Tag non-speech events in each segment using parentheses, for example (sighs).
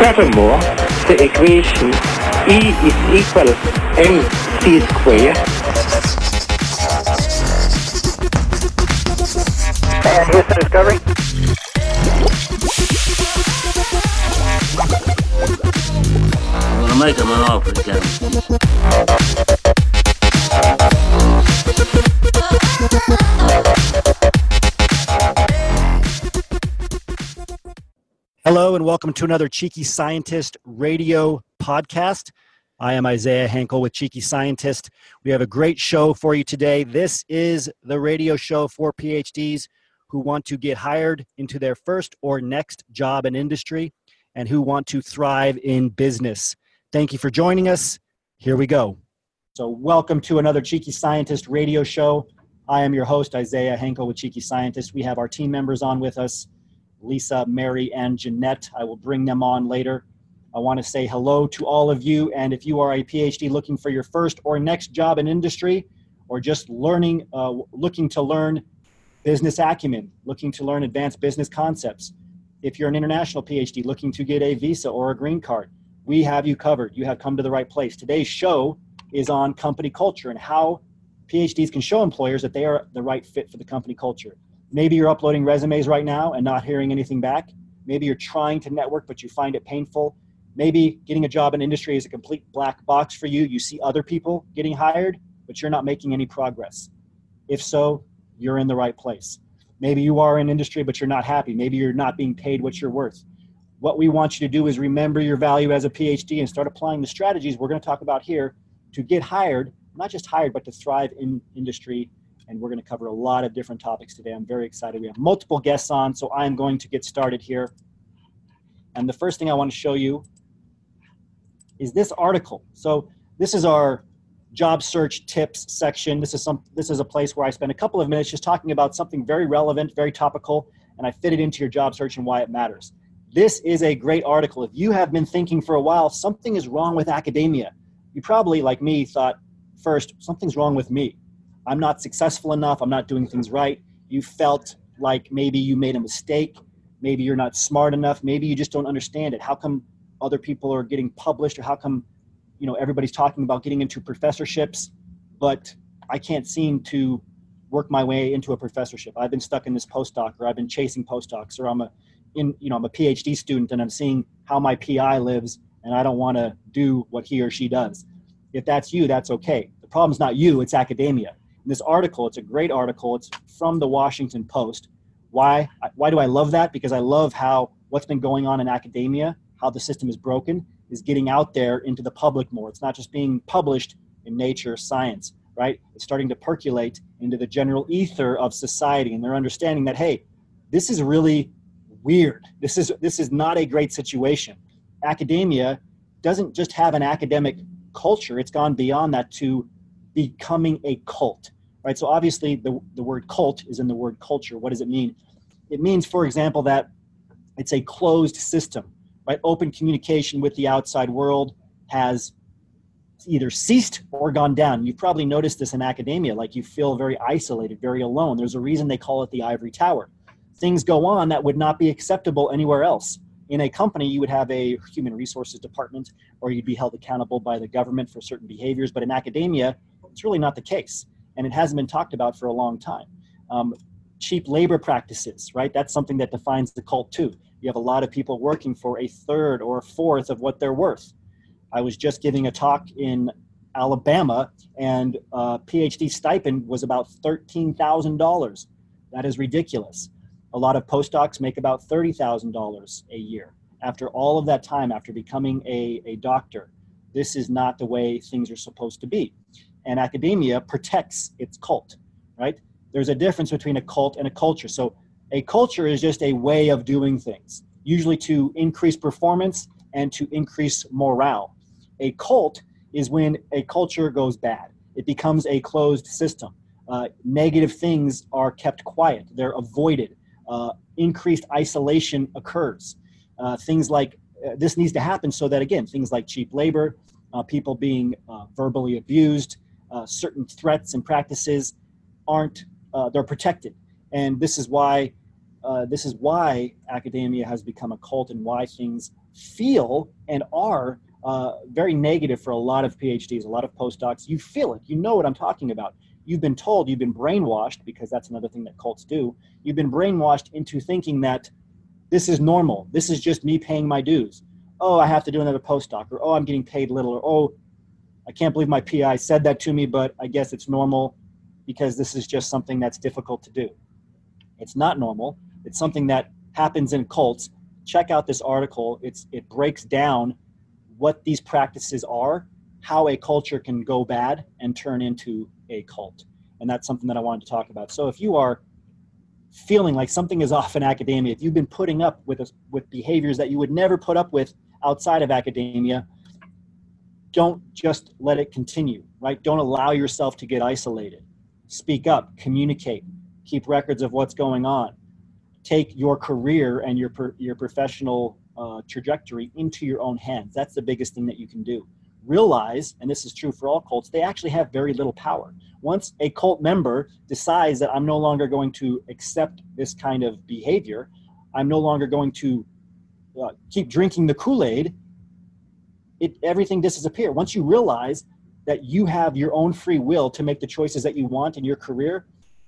Furthermore, the equation E is equal mc squared. And here's the discovery. I'm gonna make him an offer again. Hello, and welcome to another Cheeky Scientist radio podcast. I am Isaiah Hankel with Cheeky Scientist. We have a great show for you today. This is the radio show for PhDs who want to get hired into their first or next job in industry and who want to thrive in business. Thank you for joining us. Here we go. So, welcome to another Cheeky Scientist radio show. I am your host, Isaiah Hankel with Cheeky Scientist. We have our team members on with us Lisa, Mary, and Jeanette. I will bring them on later. I want to say hello to all of you. And if you are a PhD looking for your first or next job in industry, or just learning, uh, looking to learn business acumen, looking to learn advanced business concepts, if you're an international PhD looking to get a visa or a green card, we have you covered. You have come to the right place. Today's show is on company culture and how PhDs can show employers that they are the right fit for the company culture. Maybe you're uploading resumes right now and not hearing anything back. Maybe you're trying to network, but you find it painful. Maybe getting a job in industry is a complete black box for you. You see other people getting hired, but you're not making any progress. If so, you're in the right place. Maybe you are in industry, but you're not happy. Maybe you're not being paid what you're worth. What we want you to do is remember your value as a PhD and start applying the strategies we're going to talk about here to get hired, not just hired, but to thrive in industry and we're going to cover a lot of different topics today. I'm very excited. We have multiple guests on, so I'm going to get started here. And the first thing I want to show you is this article. So this is our job search tips section. This is some this is a place where I spend a couple of minutes just talking about something very relevant, very topical, and I fit it into your job search and why it matters. This is a great article. If you have been thinking for a while something is wrong with academia, you probably like me thought first something's wrong with me. I'm not successful enough, I'm not doing things right. You felt like maybe you made a mistake, maybe you're not smart enough, maybe you just don't understand it. How come other people are getting published or how come you know everybody's talking about getting into professorships but I can't seem to work my way into a professorship. I've been stuck in this postdoc or I've been chasing postdocs or I'm a in you know I'm a PhD student and I'm seeing how my PI lives and I don't want to do what he or she does. If that's you, that's okay. The problem's not you, it's academia this article, it's a great article. It's from the Washington Post. Why? Why do I love that? Because I love how what's been going on in academia, how the system is broken, is getting out there into the public more. It's not just being published in Nature Science, right? It's starting to percolate into the general ether of society, and they're understanding that hey, this is really weird. This is this is not a great situation. Academia doesn't just have an academic culture; it's gone beyond that to becoming a cult, right? So obviously the, the word cult is in the word culture. What does it mean? It means, for example, that it's a closed system, right? Open communication with the outside world has either ceased or gone down. You've probably noticed this in academia, like you feel very isolated, very alone. There's a reason they call it the ivory tower. Things go on that would not be acceptable anywhere else. In a company, you would have a human resources department, or you'd be held accountable by the government for certain behaviors. But in academia, it's really not the case, and it hasn't been talked about for a long time. Um, cheap labor practices, right? That's something that defines the cult too. You have a lot of people working for a third or a fourth of what they're worth. I was just giving a talk in Alabama, and a PhD stipend was about $13,000. That is ridiculous. A lot of postdocs make about $30,000 a year. After all of that time, after becoming a, a doctor, this is not the way things are supposed to be and academia protects its cult, right? There's a difference between a cult and a culture. So a culture is just a way of doing things, usually to increase performance and to increase morale. A cult is when a culture goes bad. It becomes a closed system. Uh, negative things are kept quiet, they're avoided. Uh, increased isolation occurs. Uh, things like uh, this needs to happen so that, again, things like cheap labor, uh, people being uh, verbally abused, uh, certain threats and practices aren't uh, they're protected and this is why uh, this is why academia has become a cult and why things feel and are uh, very negative for a lot of PhDs, a lot of postdocs. You feel it. You know what I'm talking about. You've been told, you've been brainwashed, because that's another thing that cults do. You've been brainwashed into thinking that this is normal. This is just me paying my dues. Oh, I have to do another postdoc, or oh, I'm getting paid little, or oh, I can't believe my PI said that to me, but I guess it's normal because this is just something that's difficult to do. It's not normal. It's something that happens in cults. Check out this article. It's it breaks down what these practices are, how a culture can go bad and turn into a cult. And that's something that I wanted to talk about. So if you are feeling like something is (laughs) off in academia, if you've been putting up with a, with behaviors that you would never put up with outside of academia, don't just let it continue, right? Don't allow yourself to get isolated. Speak up, communicate, keep records of what's going on. Take your career and your your professional uh, trajectory into your own hands. That's the biggest thing that you can do. Realize, and this is true for all cults, they actually have very little power. Once a cult member decides that I'm no longer going to accept this kind of behavior, I'm no longer going to uh, keep drinking the Kool Aid, it everything disappears. Once you realize that you have your own free will to make the choices that you want in your career,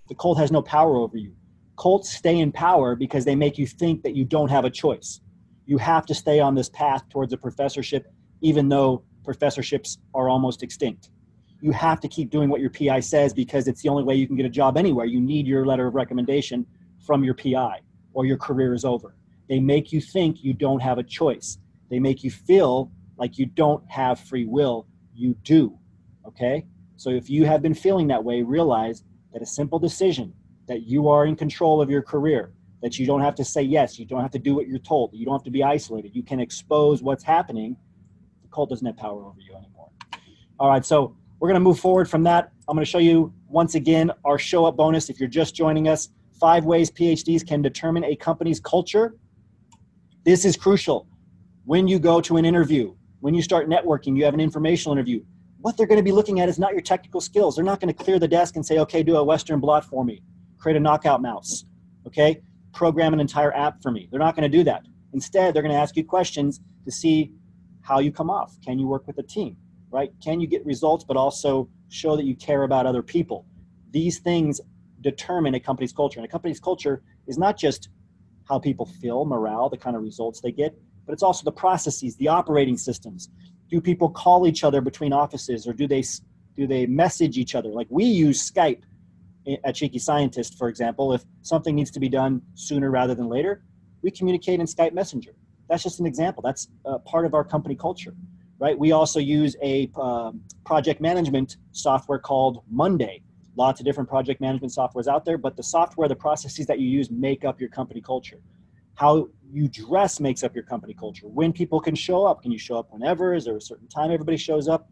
the cult has no power over you. Cults stay in power because they make you think that you don't have a choice you have to stay on this path towards a professorship, even though professorships are almost extinct. You have to keep doing what your PI says because it's the only way you can get a job anywhere. You need your letter of recommendation from your PI or your career is over. They make you think you don't have a choice. They make you feel like you don't have free will. You do. Okay? So if you have been feeling that way, realize that a simple decision that you are in control of your career, that you don't have to say yes, you don't have to do what you're told, you don't have to be isolated. You can expose what's happening. The cult doesn't have power over you anymore. All right, so we're going to move forward from that. I'm going to show you once again our show up bonus. If you're just joining us, five ways PhDs can determine a company's culture. This is crucial. When you go to an interview, when you start networking, you have an informational interview. What they're going to be looking at is not your technical skills. They're not going to clear the desk and say, okay, do a Western blot for me, create a knockout mouse. Okay? program an entire app for me. They're not going to do that. Instead, they're going to ask you questions to see how you come off. Can you work with a team, right? Can you get results, but also show that you care about other people? These things determine a company's culture. And a company's culture is not just how people feel, morale, the kind of results they get, but it's also the processes, the operating systems. Do people call each other between offices or do they do they message each other? Like we use Skype at Cheeky Scientist, for example, if something needs to be done sooner rather than later, we communicate in Skype Messenger. That's just an example. That's uh, part of our company culture, right? We also use a um, project management software called Monday. Lots of different project management softwares out there, but the software, the processes that you use make up your company culture. How you dress makes up your company culture. When people can show up, can you show up whenever? Is there a certain time everybody shows up?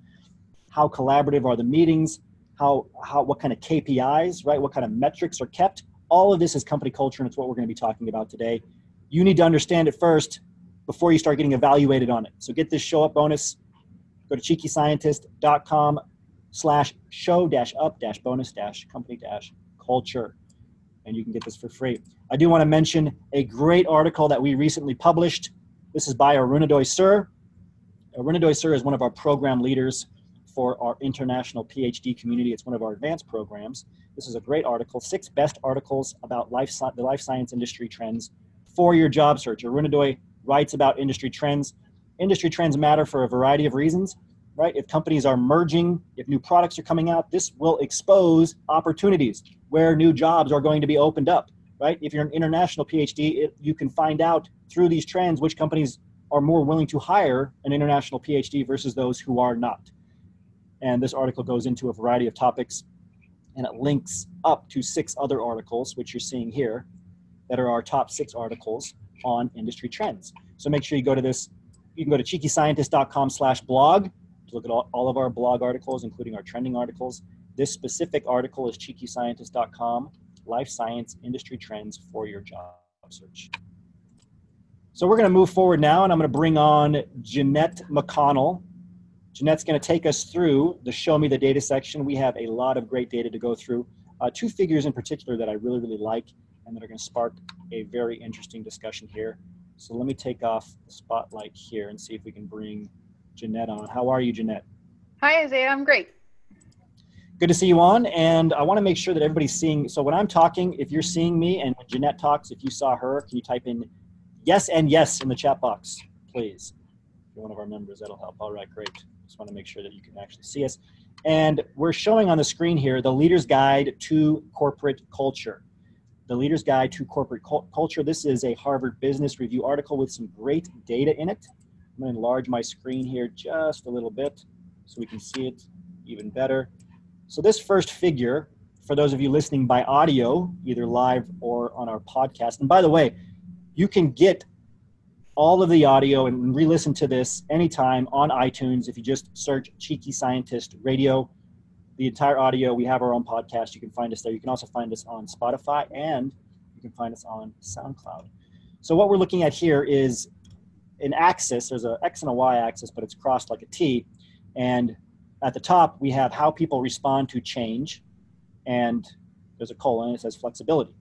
How collaborative are the meetings? how, how what kind of KPIs, right? What kind of metrics are kept. All of this is company culture, and it's what we're going to be talking about today. You need to understand it first before you start getting evaluated on it. So get this show up bonus. Go to cheekyscientist.com slash show dash up dash bonus dash company dash culture and you can get this for free. I do want to mention a great article that we recently published. This is by Arunodoy Sur. Arunodoy Sur is one of our program leaders for our international PhD community. It's one of our advanced programs. This is a great article, six best articles about life, the life science industry trends for your job search. Arunodoy writes about industry trends. Industry trends matter for a variety of reasons, right? If companies are merging, if new products are coming out, this will expose opportunities where new jobs are going to be opened up, right? If you're an international PhD, it, you can find out through these trends which companies are more willing to hire an international PhD versus those who are not. And this article goes into a variety of topics and it links up to six other articles, which you're seeing here, that are our top six articles on industry trends. So make sure you go to this. You can go to cheekyscientist.com slash blog to look at all, all of our blog articles, including our trending articles. This specific article is cheekyscientist.com, life science industry trends for your job search. So we're going to move forward now, and I'm going to bring on Jeanette McConnell. Jeanette's going to take us through the Show Me the Data section. We have a lot of great data to go through. Uh, two figures in particular that I really, really like, and that are going to spark a very interesting discussion here. So let me take off the spotlight here and see if we can bring Jeanette on. How are you, Jeanette? Hi, Isaiah. I'm great. Good to see you on. And I want to make sure that everybody's seeing. So when I'm talking, if you're seeing me and when Jeanette talks, if you saw her, can you type in yes and yes in the chat box, please? If you're one of our members, that'll help. All right, great. Just want to make sure that you can actually see us. And we're showing on the screen here the Leader's Guide to Corporate Culture. The Leader's Guide to Corporate Culture. This is a Harvard Business Review article with some great data in it. I'm to enlarge my screen here just a little bit so we can see it even better. So this first figure, for those of you listening by audio, either live or on our podcast, and by the way, you can get all of the audio and re-listen to this anytime on iTunes if you just search Cheeky Scientist Radio. The entire audio, we have our own podcast. You can find us there. You can also find us on Spotify and you can find us on SoundCloud. So what we're looking at here is an axis. There's a X and a Y axis, but it's crossed like a T. And at the top, we have how people respond to change, and there's a colon, it says flexibility.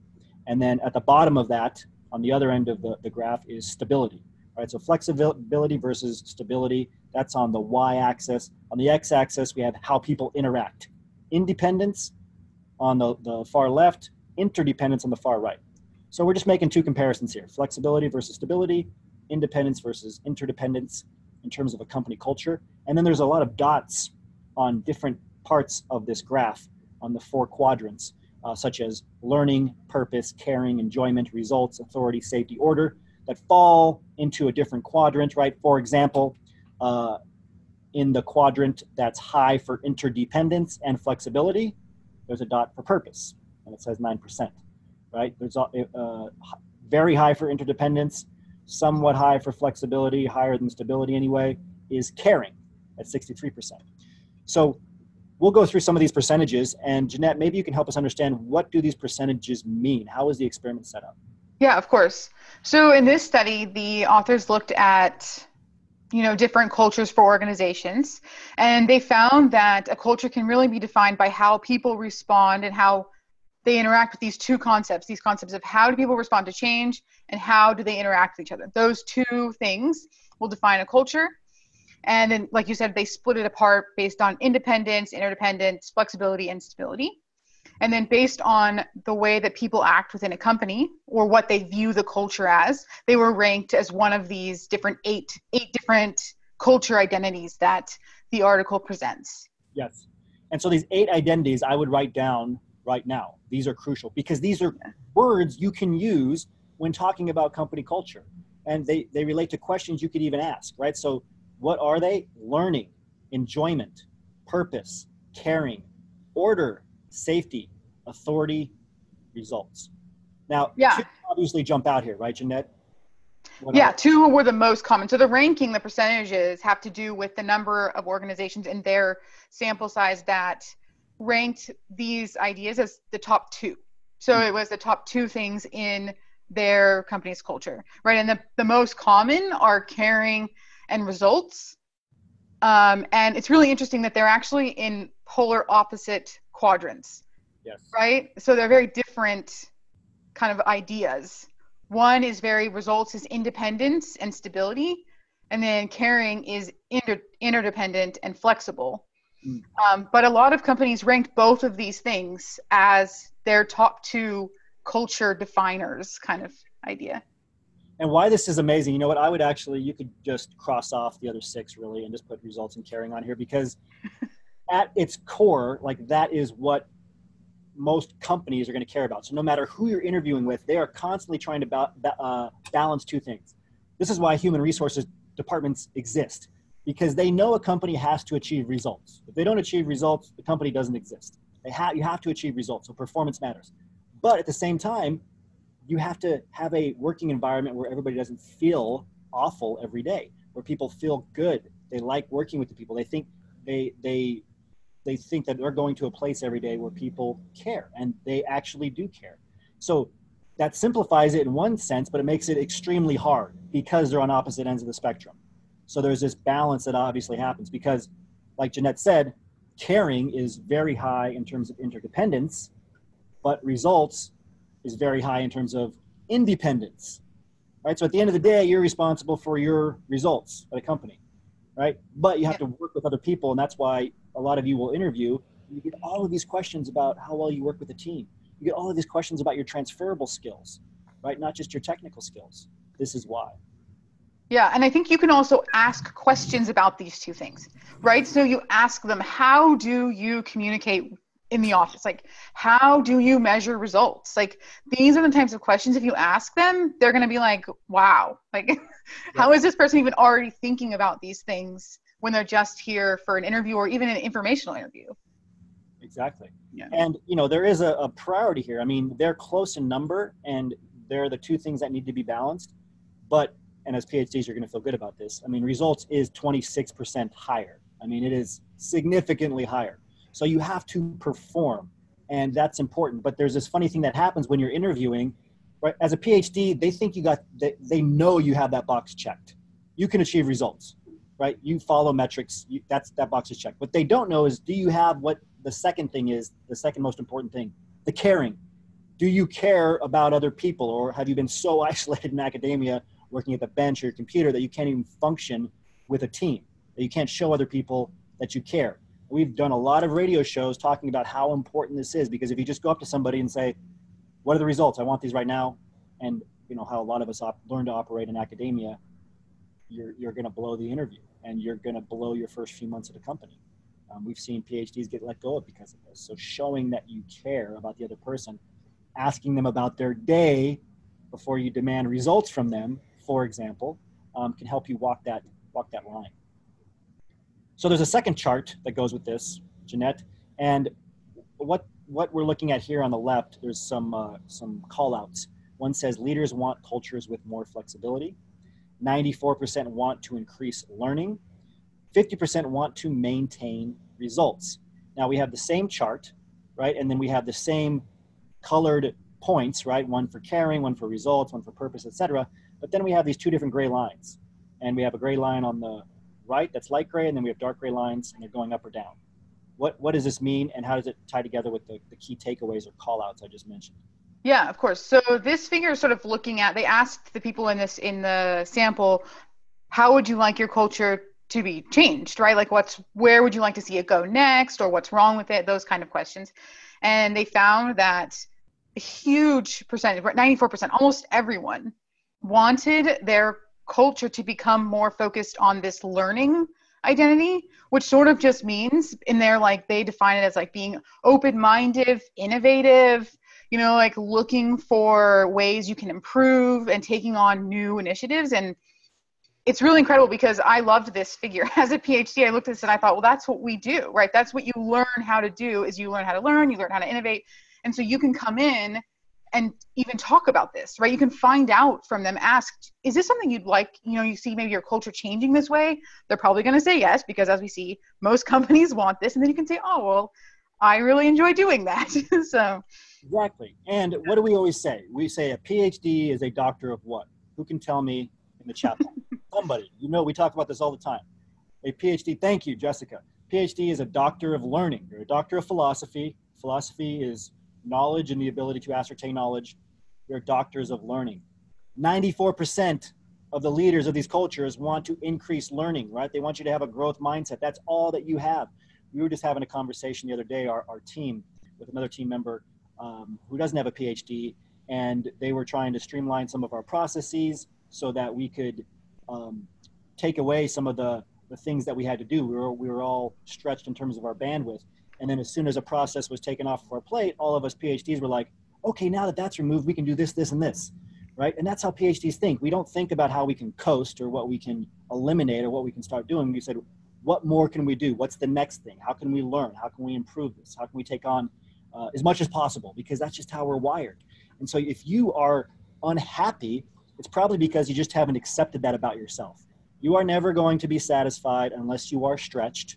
And then at the bottom of that, on the other end of the, the graph, is stability. Right, so flexibility versus stability, that's on the y-axis. On the x-axis, we have how people interact. Independence on the, the far left, interdependence on the far right. So we're just making two comparisons here, flexibility versus stability, independence versus interdependence in terms of a company culture. And then there's a lot of dots on different parts of this graph on the four quadrants, uh, such as learning, purpose, caring, enjoyment, results, authority, safety, order, that fall into a different quadrant, right? For example, uh, in the quadrant that's high for interdependence and flexibility, there's a dot for purpose, and it says 9%, right? There's uh, very high for interdependence, somewhat high for flexibility, higher than stability anyway, is caring at 63%. So we'll go through some of these percentages and Jeanette, maybe you can help us understand what do these percentages mean? How is the experiment set up? Yeah, of course. So in this study, the authors looked at you know different cultures for organizations and they found that a culture can really be defined by how people respond and how they interact with these two concepts these concepts of how do people respond to change and how do they interact with each other those two things will define a culture and then, like you said, they split it apart based on independence, interdependence, flexibility, and stability. And then, based on the way that people act within a company or what they view the culture as, they were ranked as one of these different eight eight different culture identities that the article presents. Yes. And so these eight identities I would write down right now. These are crucial because these are words you can use when talking about company culture. And they, they relate to questions you could even ask, right? So what are they? Learning, enjoyment, purpose, caring, order, safety, authority, results. Now, yeah. two obviously jump out here, right, Jeanette? What yeah, two were the most common. So the ranking, the percentages have to do with the number of organizations in their sample size that ranked these ideas as the top two. So mm-hmm. it was the top two things in their company's culture, right? And the, the most common are caring, and results. Um, and it's really interesting that they're actually in polar opposite quadrants. Yes. Right? So they're very different kind of ideas. One is very results is independence and stability, and then caring is inter- interdependent and flexible. Um, but a lot of companies ranked both of these things as their top two culture definers kind of idea. And why this is amazing you know what i would actually you could just cross off the other six really and just put results and caring on here because (laughs) at its core like that is what most companies are going to care about. So no matter who you're interviewing with they are constantly trying to ba- uh, balance two things. This is why human resources departments exist because they know a company has to achieve results if they don't achieve results the company doesn't exist they have you have to achieve results so performance matters but at the same time you have to have a working environment where everybody doesn't feel awful every day, where people feel good. They like working with the people. They think they they they think that they're going to a place every day where people care and they actually do care. So that simplifies it in one sense, but it makes it extremely hard because they're on opposite ends of the spectrum. So there's this balance that obviously happens because, like Jeanette said, caring is very high in terms of interdependence, but results is very high in terms of independence, right? So at the end of the day, you're responsible for your results at a company, right? But you have to work with other people, and that's why a lot of you will interview. You get all of these questions about how well you work with a team. You get all of these questions about your transferable skills, right? Not just your technical skills. This is why. Yeah, and I think you can also ask questions about these two things, right? So you ask them, how do you communicate in the office? Like, how do you measure results? Like, these are the types of questions, if you ask them, they're going to be like, wow, like, (laughs) how is this person even already thinking about these things when they're just here for an interview or even an informational interview? Exactly. Yeah. And, you know, there is a, a priority here. I mean, they're close in number and they're the two things that need to be balanced. But and as PhDs, you're going to feel good about this. I mean, results is 26% higher. I mean, it is significantly higher. So you have to perform, and that's important. But there's this funny thing that happens when you're interviewing, right? As a PhD, they think you got, they, they know you have that box checked. You can achieve results, right? You follow metrics. You, that's that box is checked. What they don't know is, do you have what the second thing is? The second most important thing, the caring. Do you care about other people, or have you been so (laughs) isolated in academia? Working at the bench or your computer that you can't even function with a team, that you can't show other people that you care. We've done a lot of radio shows talking about how important this is because if you just go up to somebody and say, "What are the results? I want these right now," and you know how a lot of us op- learn to operate in academia, you're you're going to blow the interview and you're going to blow your first few months at a company. Um, we've seen PhDs get let go of because of this. So showing that you care about the other person, asking them about their day before you demand results from them for example, um, can help you walk that walk that line. So there's a second chart that goes with this, Jeanette, and what what we're looking at here on the left, there's some uh, some callouts. One says leaders want cultures with more flexibility. 94% want to increase learning. 50% want to maintain results. Now we have the same chart, right? And then we have the same colored points, right? One for caring, one for results, one for purpose, etc. But then we have these two different gray lines. And we have a gray line on the right that's light gray, and then we have dark gray lines, and they're going up or down. What, what does this mean, and how does it tie together with the, the key takeaways or callouts I just mentioned? Yeah, of course. So this figure is sort of looking at. They asked the people in this in the sample, how would you like your culture to be changed, right? Like, what's where would you like to see it go next, or what's wrong with it? Those kind of questions. And they found that a huge percentage, 94%, almost everyone wanted their culture to become more focused on this learning identity which sort of just means in there like they define it as like being open-minded innovative you know like looking for ways you can improve and taking on new initiatives. And it's really incredible because i loved this figure. (laughs) As a phd i looked at this and i thought well that's what we do right? That's what you learn how to do is you learn how to learn you learn how to innovate. And so you can come in and even talk about this right? You can find out from them ask is this something you'd like? You know you see maybe your culture changing this way they're probably going to say yes because as we see most (laughs) companies want this and then you can say oh well i really enjoy doing that. (laughs) So exactly. And what do we always say? We say a phd is a doctor of what? Who can tell me in the chat (laughs) somebody. You know we talk about this all the time. A phd thank you jessica. Phd is a doctor of learning. You're a doctor of philosophy. Philosophy is knowledge and the ability to ascertain knowledge. They're doctors of learning. 94% of the leaders of these cultures want to increase learning, right? They want you to have a growth mindset. That's all that you have. We were just having a conversation the other day, our, our team, with another team member um, who doesn't have a PhD, and they were trying to streamline some of our processes so that we could um, take away some of the, the things that we had to do. We were, we were all stretched in terms of our bandwidth. And then as soon as a process was taken off of our plate, all of us PhDs were like, okay, now that that's removed, we can do this, this, and this, right? And that's how PhDs think. We don't think about how we can coast or what we can eliminate or what we can start doing. We said, what more can we do? What's the next thing? How can we learn? How can we improve this? How can we take on uh, as much as possible? Because that's just how we're wired. And so if you are unhappy, it's probably because you just haven't accepted that about yourself. You are never going to be satisfied unless you are stretched,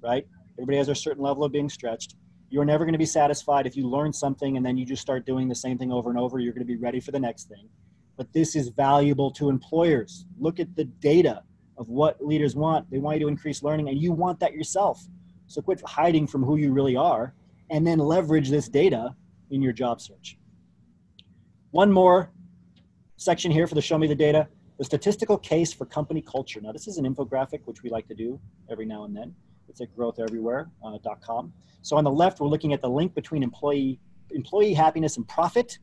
right? Everybody has a certain level of being stretched. You're never going to be satisfied if you learn something and then you just start doing the same thing over and over. You're going to be ready for the next thing. But this is valuable to employers. Look at the data of what leaders want. They want you to increase learning, and you want that yourself. So quit hiding from who you really are and then leverage this data in your job search. one more section here for the show me the data the statistical case for company culture. Now, this is an infographic, which we like to do every now and then. It's at growtheverywhere.com. Uh, so on the left, we're looking at the link between employee, employee happiness and profit.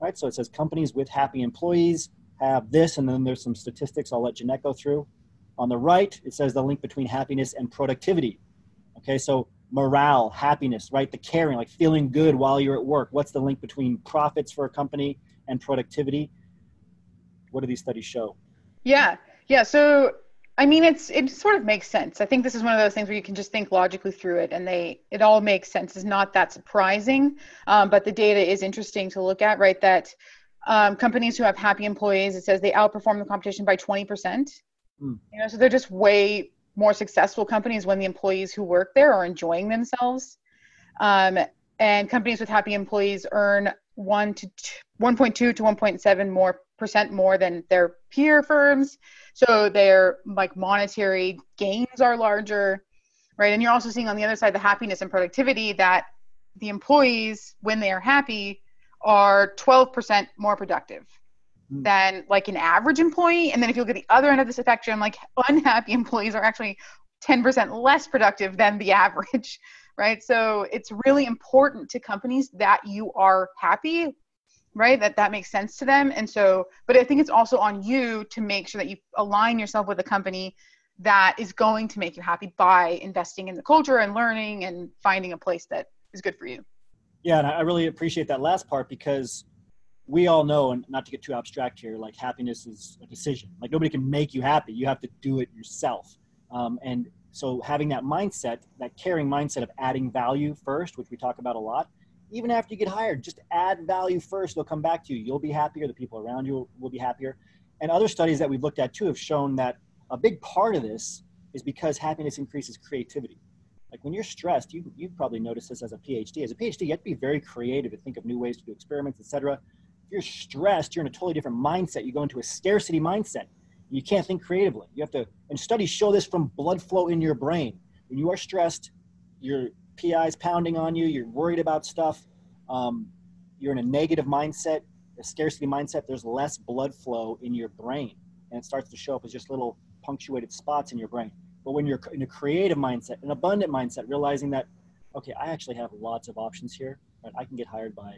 Right, so it says companies with happy employees have this, and then there's some statistics I'll let Jeanette go through. On the right, it says the link between happiness and productivity. Okay, so morale, happiness, right? The caring, like feeling good while you're at work. What's the link between profits for a company and productivity? what do these studies show? Yeah, yeah. So I mean, it's it sort of makes sense. I think this is one of those things where you can just think logically through it, and they it all makes sense. It's not that surprising, um, but the data is interesting to look at. Right, that um, companies who have happy employees, it says they outperform the competition by twenty percent. Mm. You know, so they're just way more successful companies when the employees who work there are enjoying themselves. Um, and companies with happy employees earn one to 1.2 to 1.7 more percent more than their peer firms. So their like monetary gains are larger, right? And you're also seeing on the other side the happiness and productivity that the employees, when they are happy, are 12% more productive mm. than like an average employee. And then if you look at the other end of the spectrum, like (laughs) unhappy employees are actually 10% less productive than the (laughs) average, right? So it's really important to companies that you are happy right? That that makes sense to them. And so but i think it's also on you to make sure that you align yourself with a company that is going to make you happy by investing in the culture and learning and finding a place that is good for you. Yeah and i really appreciate that last part because we all know and not to get too abstract here like happiness is a decision. Like nobody can make you happy. You have to do it yourself. Um, and so having that mindset that caring mindset of adding value first which we talk about a lot even after you get hired, just add value first. They'll come back to you. You'll be happier. The people around you will, will be happier. And other studies that we've looked at too have shown that a big part of this is because happiness increases creativity. Like when you're stressed, you you've probably noticed this as a PhD. As a PhD, you have to be very creative to think of new ways to do experiments, etc. If you're stressed, you're in a totally different mindset. You go into a scarcity mindset. You can't think creatively. You have to, and studies show this from blood flow in your brain. When you are stressed, you're PI's pounding on you, you're worried about stuff, um, you're in a negative mindset, a scarcity mindset, there's less blood flow in your brain. And it starts to show up as just little punctuated spots in your brain. But when you're in a creative mindset, an abundant mindset, realizing that, okay, I actually have lots of options here, right? I can get hired by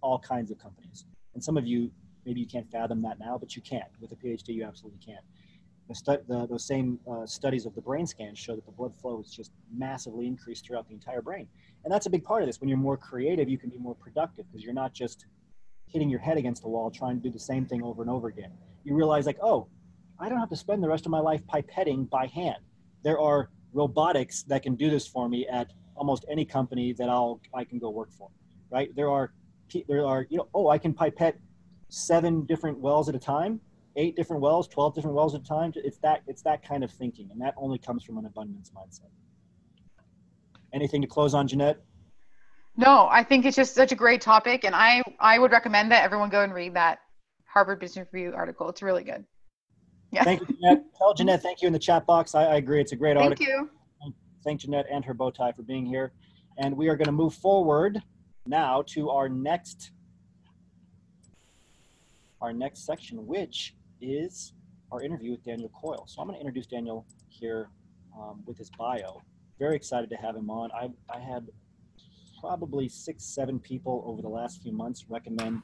all kinds of companies. And some of you, maybe you can't fathom that now, but you can. With a PhD, you absolutely can the, stu- the those same uh, studies of the brain scans show that the blood flow is just massively increased throughout the entire brain. And that's a big part of this. When you're more creative, you can be more productive because you're not just hitting your head against the wall trying to do the same thing over and over again. You realize, like, oh, I don't have to spend the rest of my life pipetting by hand. There are robotics that can do this for me at almost any company that I'll I can go work for, right? There are there are you know oh I can pipette seven different wells at a time eight different wells, 12 different wells at a time. It's that, it's that kind of thinking. And that only comes from an abundance mindset. Anything to close on, Jeanette? No, I think it's just such a great topic. And I, I would recommend that everyone go and read that Harvard Business Review article. It's really good. Yeah. Thank you, Jeanette. (laughs) Tell Jeanette thank you in the chat box. I, I agree. It's a great thank article. Thank you. Thank Jeanette and her bow tie for being here. And we are going to move forward now to our next our next section, which is our interview with Daniel Coyle. So I'm going to introduce Daniel here um, with his bio. Very excited to have him on. I, I had probably six, seven people over the last few months recommend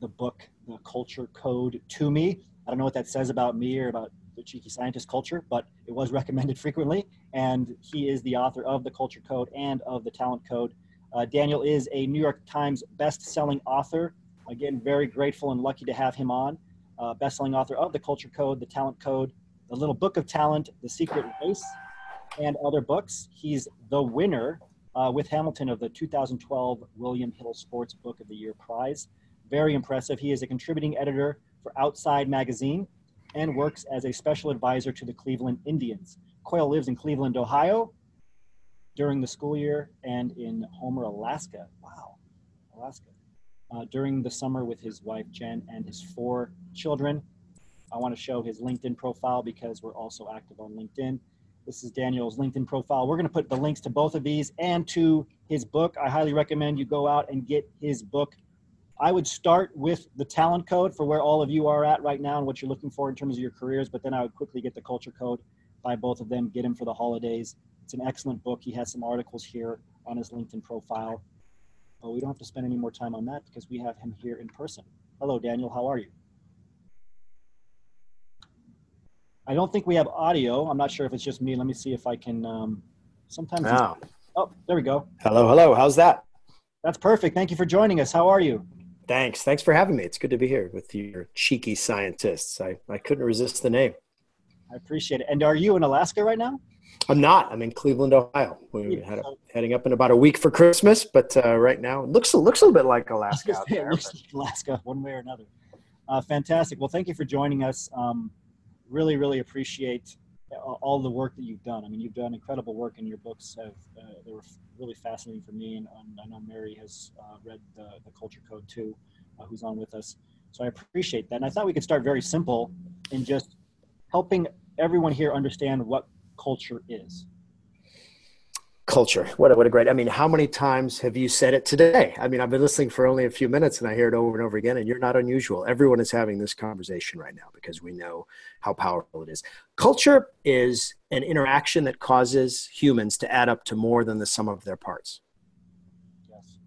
the book, The Culture Code, to me. I don't know what that says about me or about the cheeky scientist culture, but it was (laughs) recommended frequently. And he is the author of The Culture Code and of The Talent Code. Uh, Daniel is a New York Times best-selling author. Again, very grateful and lucky to have him on uh, bestselling author of The Culture Code, The Talent Code, The Little Book of Talent, The Secret Race, and other books. He's the winner uh, with Hamilton of the 2012 William Hill Sports Book of the Year Prize. Very impressive. He is a contributing editor for Outside Magazine and works as a special advisor to the Cleveland Indians. Coyle lives in Cleveland, Ohio during the school year and in Homer, Alaska. Wow, Alaska uh, during the summer with his wife Jen and his four children. I want to show his LinkedIn profile because we're also active on LinkedIn. This is Daniel's LinkedIn profile. We're going to put the links to both of these and to his book. I highly recommend you go out and get his book, I would start with the talent code for where all of you are at right now and what you're looking for in terms of your careers, but then I would quickly get the culture code by both of them, get him for the holidays. It's an excellent book. He has some articles here on his LinkedIn profile. But we don't have to spend any more time on that because we have him here in person. Hello, Daniel. How are you? I don't think we have audio. I'm not sure if it's just me. Let me see if I can. Um, sometimes. Wow. Oh, there we go. Hello, hello. How's that? That's perfect. Thank you for joining us. How are you? Thanks. Thanks for having me. It's good to be here with your cheeky scientists. I, I couldn't resist the name. I appreciate it. And are you in Alaska right now? I'm not. I'm in Cleveland, Ohio. We're head heading up in about a week for Christmas, but uh, right now it looks looks a little bit like (laughs) Alaska. Out there, looks like Alaska, one way or another. Uh, fantastic. Well, thank you for joining us. Um, really, really appreciate all the work that you've done. I mean, you've done incredible work, and your books have uh, they were really fascinating for me. And, and I know Mary has uh, read the, the Culture Code too, uh, who's on with us. So I appreciate that. And I thought we could start very simple in just helping everyone here understand what culture is? Culture. What a, what a great i mean how many times have you said it today? I mean i've been listening for only a few minutes and i hear it over and over again and you're not unusual. Everyone is having this conversation right now because we know how powerful it is. Culture is an interaction that causes humans to add up to more than the sum of their parts. Yes.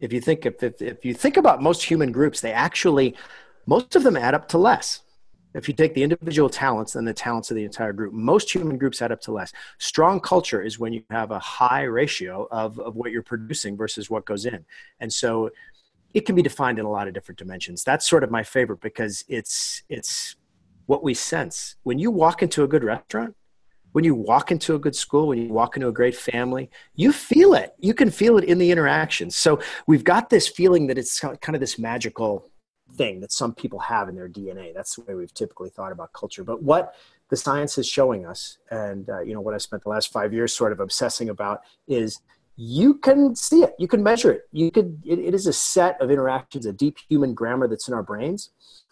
if you think if, if, if you think about most human groups they actually most of them add up to less if you take the individual talents and the talents of the entire group, most human groups add up to less. Strong culture is when you have a high ratio of, of what you're producing versus what goes in. And so it can be defined in a lot of different dimensions. That's sort of my favorite because it's it's what we sense. When you walk into a good restaurant, when you walk into a good school, when you walk into a great family, you feel it. You can feel it in the interactions. So we've got this feeling that it's kind of this magical thing that some people have in their DNA. That's the way we've typically thought about culture. But what the science is showing us, and uh, you know what I spent the last five years sort of obsessing about, is you can see it, you can measure it. You could. it, it is a set of interactions, a deep human grammar that's in our brains.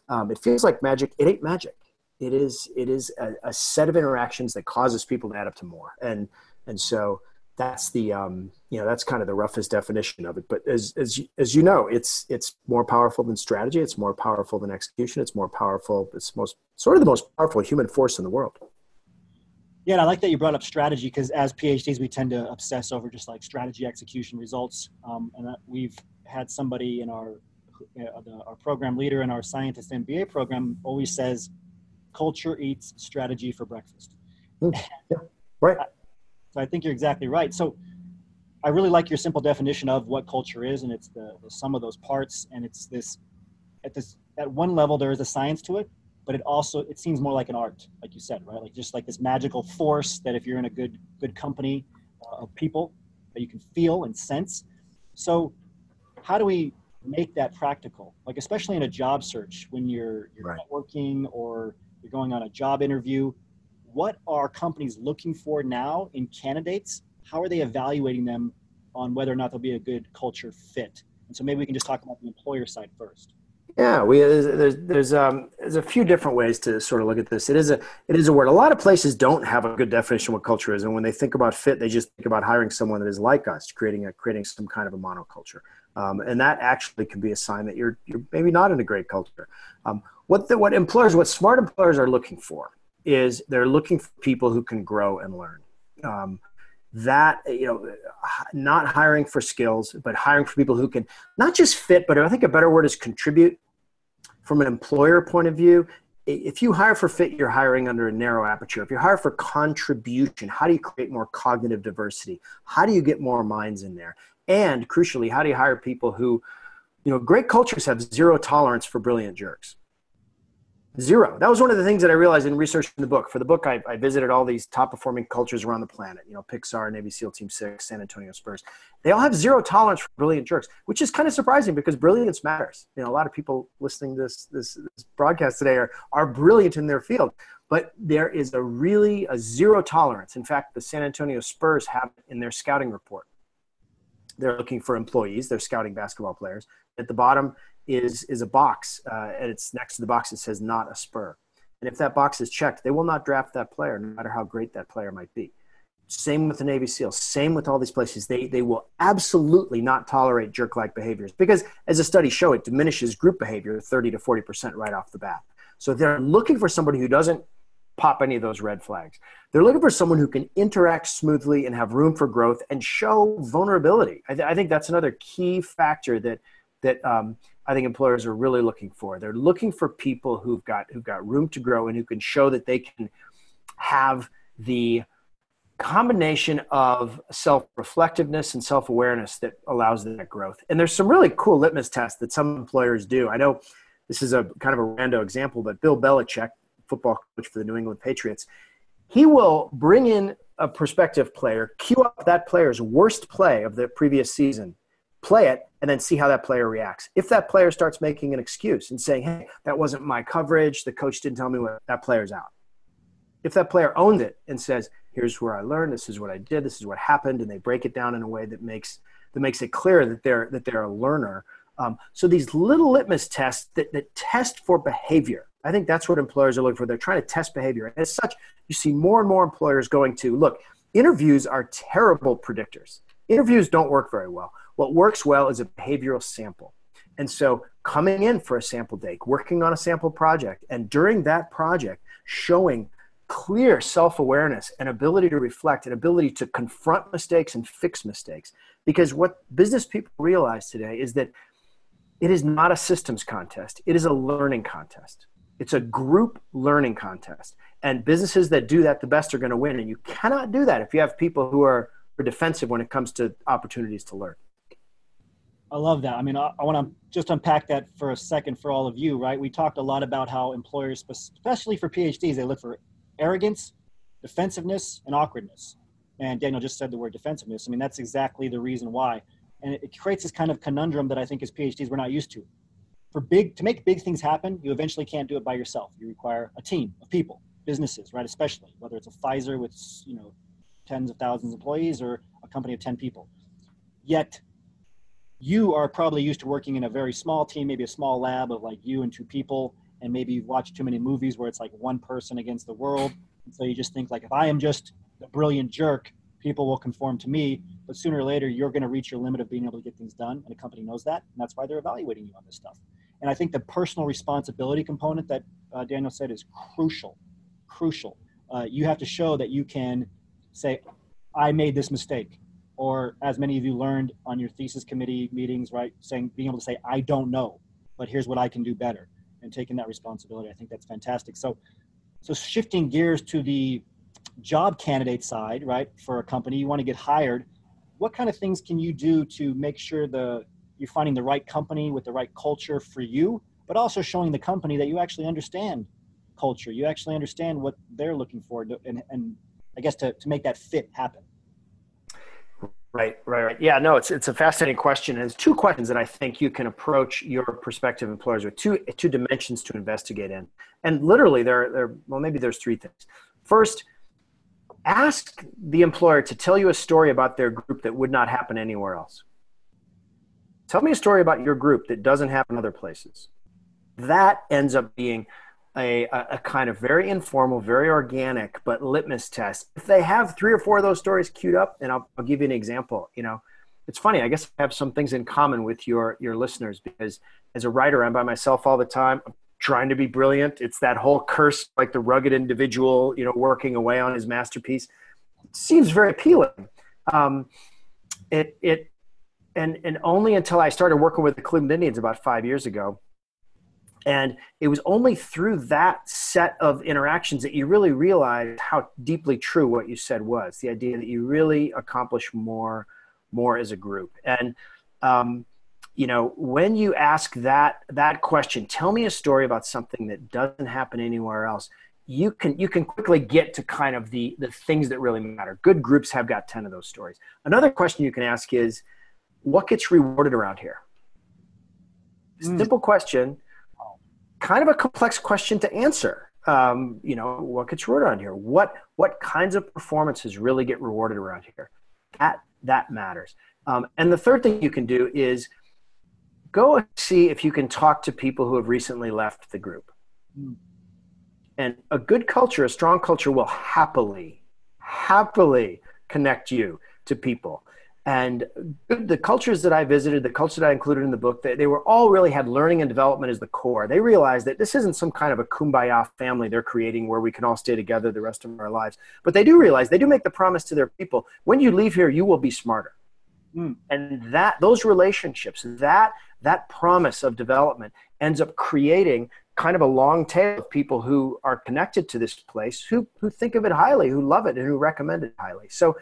Um, it feels like magic. It ain't magic. It is. It is a, a set of interactions that causes people to add up to more. And and so that's the um, you know that's kind of the roughest definition of it. But as as as you know it's it's more powerful than strategy it's more powerful than execution it's more powerful it's most sort of the most powerful human force in the world. Yeah and i like that you brought up strategy because as phds we tend to obsess over just like strategy execution results. Um, and that we've had somebody in our uh, the, our program leader in our scientist mba program always says culture eats strategy for breakfast. Mm, (laughs) yeah, right so I think you're exactly right. So I really like your simple definition of what culture is, and it's the, the sum of those parts. And it's this at this at one level there is a science to it, but it also it seems more like an art, like you said, right? Like just like this magical force that if you're in a good good company uh, of people that you can feel and sense. So how do we make that practical? Like especially in a job search when you're you're right. networking or you're going on a job interview what are companies looking for now in candidates? How are they evaluating them on whether or not they'll be a good culture fit? And so maybe we can just talk about the employer side first. Yeah, we there's there's um there's a few different ways to sort of look at this. It is a it is a word. A lot of places don't have a good definition of what culture is, and when they think about fit, they just think about hiring someone that is like us, creating a creating some kind of a monoculture, um, and that actually can be a sign that you're you're maybe not in a great culture. Um, what the, what employers, what smart employers are looking for is they're looking for people who can grow and learn. Um, that you know, not hiring for skills, but hiring for people who can not just fit, but I think a better word is contribute. From an employer point of view, if you hire for fit, you're hiring under a narrow aperture. If you hire for contribution, how do you create more cognitive diversity? How do you get more minds in there? And crucially, how do you hire people who, you know, great cultures have zero tolerance for brilliant jerks Zero. That was one of the things that I realized in researching the book. For the book, I, I, visited all these top performing cultures around the planet. You know, Pixar, Navy SEAL Team Six, San Antonio Spurs. They all have zero tolerance for brilliant jerks, which is kind of surprising because brilliance matters. You know, a lot of people listening to this this, this broadcast today are are brilliant in their field, but there is a really a zero tolerance. In fact, the San Antonio Spurs have in their scouting report. They're looking for employees. They're scouting basketball players. At the bottom, is is a box uh, and it's next to the box that says not a spur and if that box is checked they will not draft that player no matter how great that player might be Same with the Navy SEALs. Same with all these places. They they will absolutely not tolerate jerk-like behaviors because, as a study show, it diminishes group behavior 30 to 40 percent right off the bat. So they're looking for somebody who doesn't pop any of those red flags. They're looking for someone who can interact smoothly and have room for growth and show vulnerability. I, th- I think that's another key factor that that um, I think employers are really looking for. They're looking for people who've got who've got room to grow and who can show that they can have the combination of self-reflectiveness and self-awareness that allows that growth. And there's some really cool litmus tests that some employers do. I know this is a kind of a rando example, but Bill Belichick, football coach for the New England Patriots, he will bring in a prospective player, cue up that player's worst play of the previous season, play it, and then see how that player reacts. If that player starts making an excuse and saying, hey, that wasn't my coverage, the coach didn't tell me what, that player's out. If that player owned it and says, here's where I learned, this is what I did, this is what happened, and they break it down in a way that makes that makes it clear that they're that they're a learner. Um, so these little litmus tests that, that test for behavior. I think that's what employers are looking for. They're trying to test behavior. As such, you see more and more employers going to look, interviews are terrible predictors. Interviews don't work very well. What works well is a behavioral sample. And so coming in for a sample day, working on a sample project, and during that project, showing clear self awareness and ability to reflect and ability to confront mistakes and fix mistakes. Because what business people realize today is that it is not a systems contest, it is a learning contest. It's a group learning contest. And businesses that do that the best are going to win. And you cannot do that if you have people who are defensive when it comes to opportunities to learn. I love that. I mean, I, I want to just unpack that for a second for all of you, right? We talked a lot about how employers, especially for PhDs, they look for arrogance, defensiveness, and awkwardness. And Daniel just said the word defensiveness. I mean, that's exactly the reason why. And it, it creates this kind of conundrum that I think as PhDs we're not used to. For big to make big things happen, you eventually can't do it by yourself. You require a team of people, businesses, right? Especially whether it's a Pfizer with you know tens of thousands of employees or a company of 10 people. Yet you are probably used to working in a very small team, maybe a small lab of like you and two people, and maybe you've watched too many movies where it's like one person against the world. And so you just think like, if I am just a brilliant jerk, people will conform to me. But sooner or later, you're going to reach your limit of being able to get things done, and a company knows that, and that's why they're evaluating you on this stuff. And I think the personal responsibility component that uh, Daniel said is crucial, crucial. Uh, you have to show that you can say, I made this mistake. Or as many of you learned on your thesis committee meetings, right? Saying, being able to say, I don't know, but here's what I can do better and taking that responsibility. I think that's fantastic. So, so shifting gears to the job candidate side, right? For a company, you want to get hired. What kind of things can you do to make sure the you're finding the right company with the right culture for you, but also showing the company that you actually understand culture, you actually understand what they're looking for, and, and I guess to, to make that fit happen. Right, right, right. Yeah, no, it's it's a fascinating question. It's two questions that I think you can approach your prospective employers with two two dimensions to investigate in. And literally, there, there, well, maybe there's three things. First, ask the employer to tell you a story about their group that would not happen anywhere else. Tell me a story about your group that doesn't happen other places. That ends up being a, a, kind of very informal, very organic, but litmus test. If they have three or four of those stories queued up, and I'll, I'll give you an example, you know, it's funny. I guess I have some things in common with your your listeners because as a writer, I'm by myself all the time. I'm trying to be brilliant. It's that whole curse, like the rugged individual, you know, working away on his masterpiece. Seems very appealing. Um, it it and and only until I started working with the Cleveland Indians about five years ago and it was only through that set of interactions that you really realized how deeply true what you said was the idea that you really accomplish more, more as a group. And, um, you know, when you ask that, that question, tell me a story about something that doesn't happen anywhere else. You can, you can quickly get to kind of the, the things that really matter. Good groups have got 10 of those stories. Another question you can ask is, what gets rewarded around here? Mm. Simple question kind of a complex question to answer. Um, you know, what gets rewarded around here? What what kinds of performances really get rewarded around here? That that matters. Um, and the third thing you can do is go and see if you can talk to people who have recently left the group. And a good culture, a strong culture, will happily, happily connect you to people. And the cultures that I visited, the cultures that I included in the book, they, they were all really had learning and development as the core. They realized that this isn't some kind of a kumbaya family they're creating where we can all stay together the rest of our lives. But they do realize, they do make the promise to their people, when you leave here, you will be smarter. Mm. And that those relationships, that that promise of development ends up creating kind of a long tail of people who are connected to this place who, who think of it highly, who love it, and who recommend it highly. So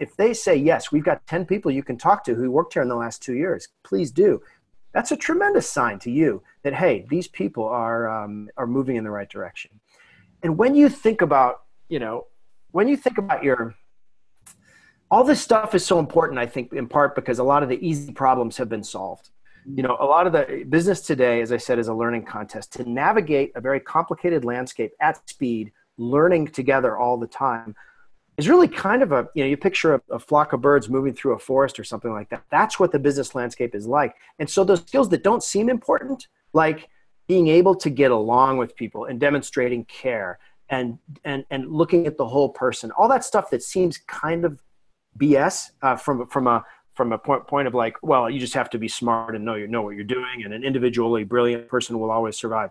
if they say, yes, we've got 10 people you can talk to who worked here in the last two years, please do. That's a tremendous sign to you that, hey, these people are, um, are moving in the right direction. And when you think about, you know, when you think about your, all this stuff is so important, I think, in part because a lot of the easy problems have been solved you know a lot of the business today as i said is a learning contest to navigate a very complicated landscape at speed learning together all the time is really kind of a you know you picture a, a, flock of birds moving through a forest or something like that that's what the business landscape is like and so those skills that don't seem important like being able to get along with people and demonstrating care and and and looking at the whole person all that stuff that seems kind of bs uh, from from a from a point, point of like, well, you just have to be smart and know you know what you're doing, and an individually brilliant person will always survive.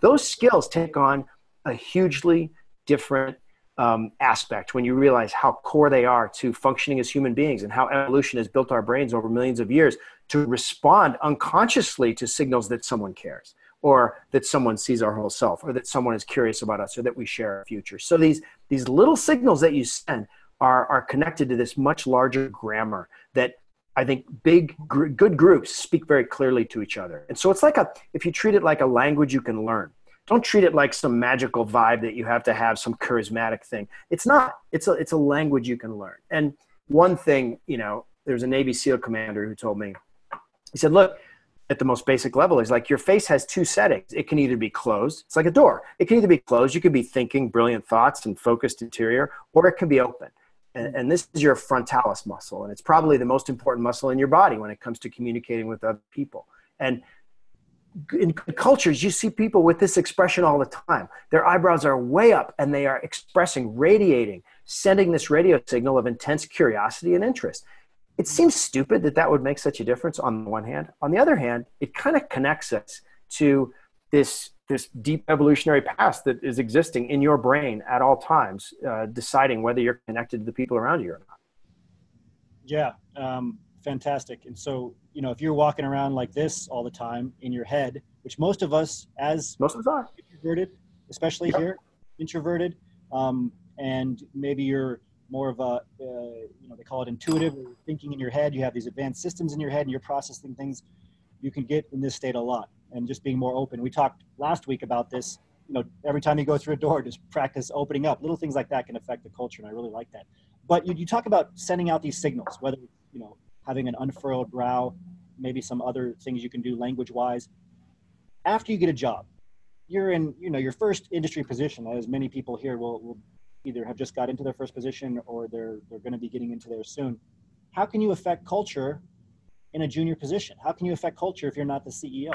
Those skills take on a hugely different um, aspect when you realize how core they are to functioning as human beings and how evolution has built our brains over millions of years to respond unconsciously to signals that someone cares or that someone sees our whole self or that someone is curious about us or that we share our future so these these little signals that you send are, are connected to this much larger grammar that I think big, gr- good groups speak very clearly to each other. And so it's like a, if you treat it like a language you can learn, don't treat it like some magical vibe that you have to have some charismatic thing. It's not, it's a, it's a language you can learn. And one thing, you know, there's a Navy SEAL commander who told me, he said, look, at the most basic level is like your face has two settings. It can either be closed, it's like a door. It can either be closed, you could be thinking brilliant thoughts and focused interior, or it can be open. And, and, this is your frontalis muscle, and it's probably the most important muscle in your body when it comes to communicating with other people. And in cultures, you see people with this expression all the time. Their eyebrows are way up, and they are expressing, radiating, sending this radio signal of intense curiosity and interest. It seems stupid that that would make such a difference on the one hand. On the other hand, it kind of connects us to this this deep evolutionary past that is existing in your brain at all times, uh, deciding whether you're connected to the people around you or not. Yeah, um, fantastic. And so, you know, if you're walking around like this all the time in your head, which most of us, as most of us are introverted, especially yep. here, introverted, um, and maybe you're more of a, uh, you know, they call it intuitive, thinking in your head. You have these advanced systems in your head, and you're processing things. You can get in this state a lot and just being more open. We talked last week about this. You know, every time you go through a door, (laughs) just practice opening up. Little things like that can affect the culture, and I really like that. But you, you talk about sending out these signals, whether you know having an unfurled brow, maybe some other things you can do language-wise. After you get a job, you're in you know your first industry position, as many people here will, will either have just got into their first position or they're they're going to be getting into theirs soon. How can you affect culture in a junior position? How can you affect culture if you're not the CEO?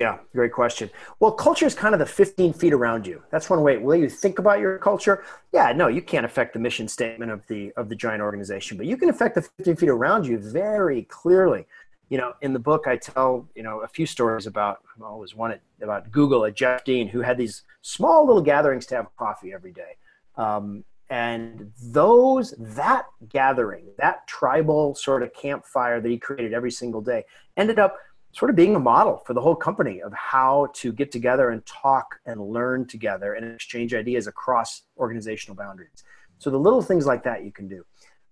Yeah, great question. Well, culture is kind of the 15 feet around you. That's one way. Will you think about your culture? Yeah, no, you can't affect the mission statement of the of the giant organization, but you can affect the 15 feet around you very clearly. You know, in the book, I tell you know a few stories about. Well, was one about Google at Jeff Dean, who had these small little gatherings to have coffee every day. Um, and those that gathering that tribal sort of campfire that he created every single day ended up sort of being a model for the whole company of how to get together and talk and learn together and exchange ideas across organizational boundaries. So the little things like that you can do.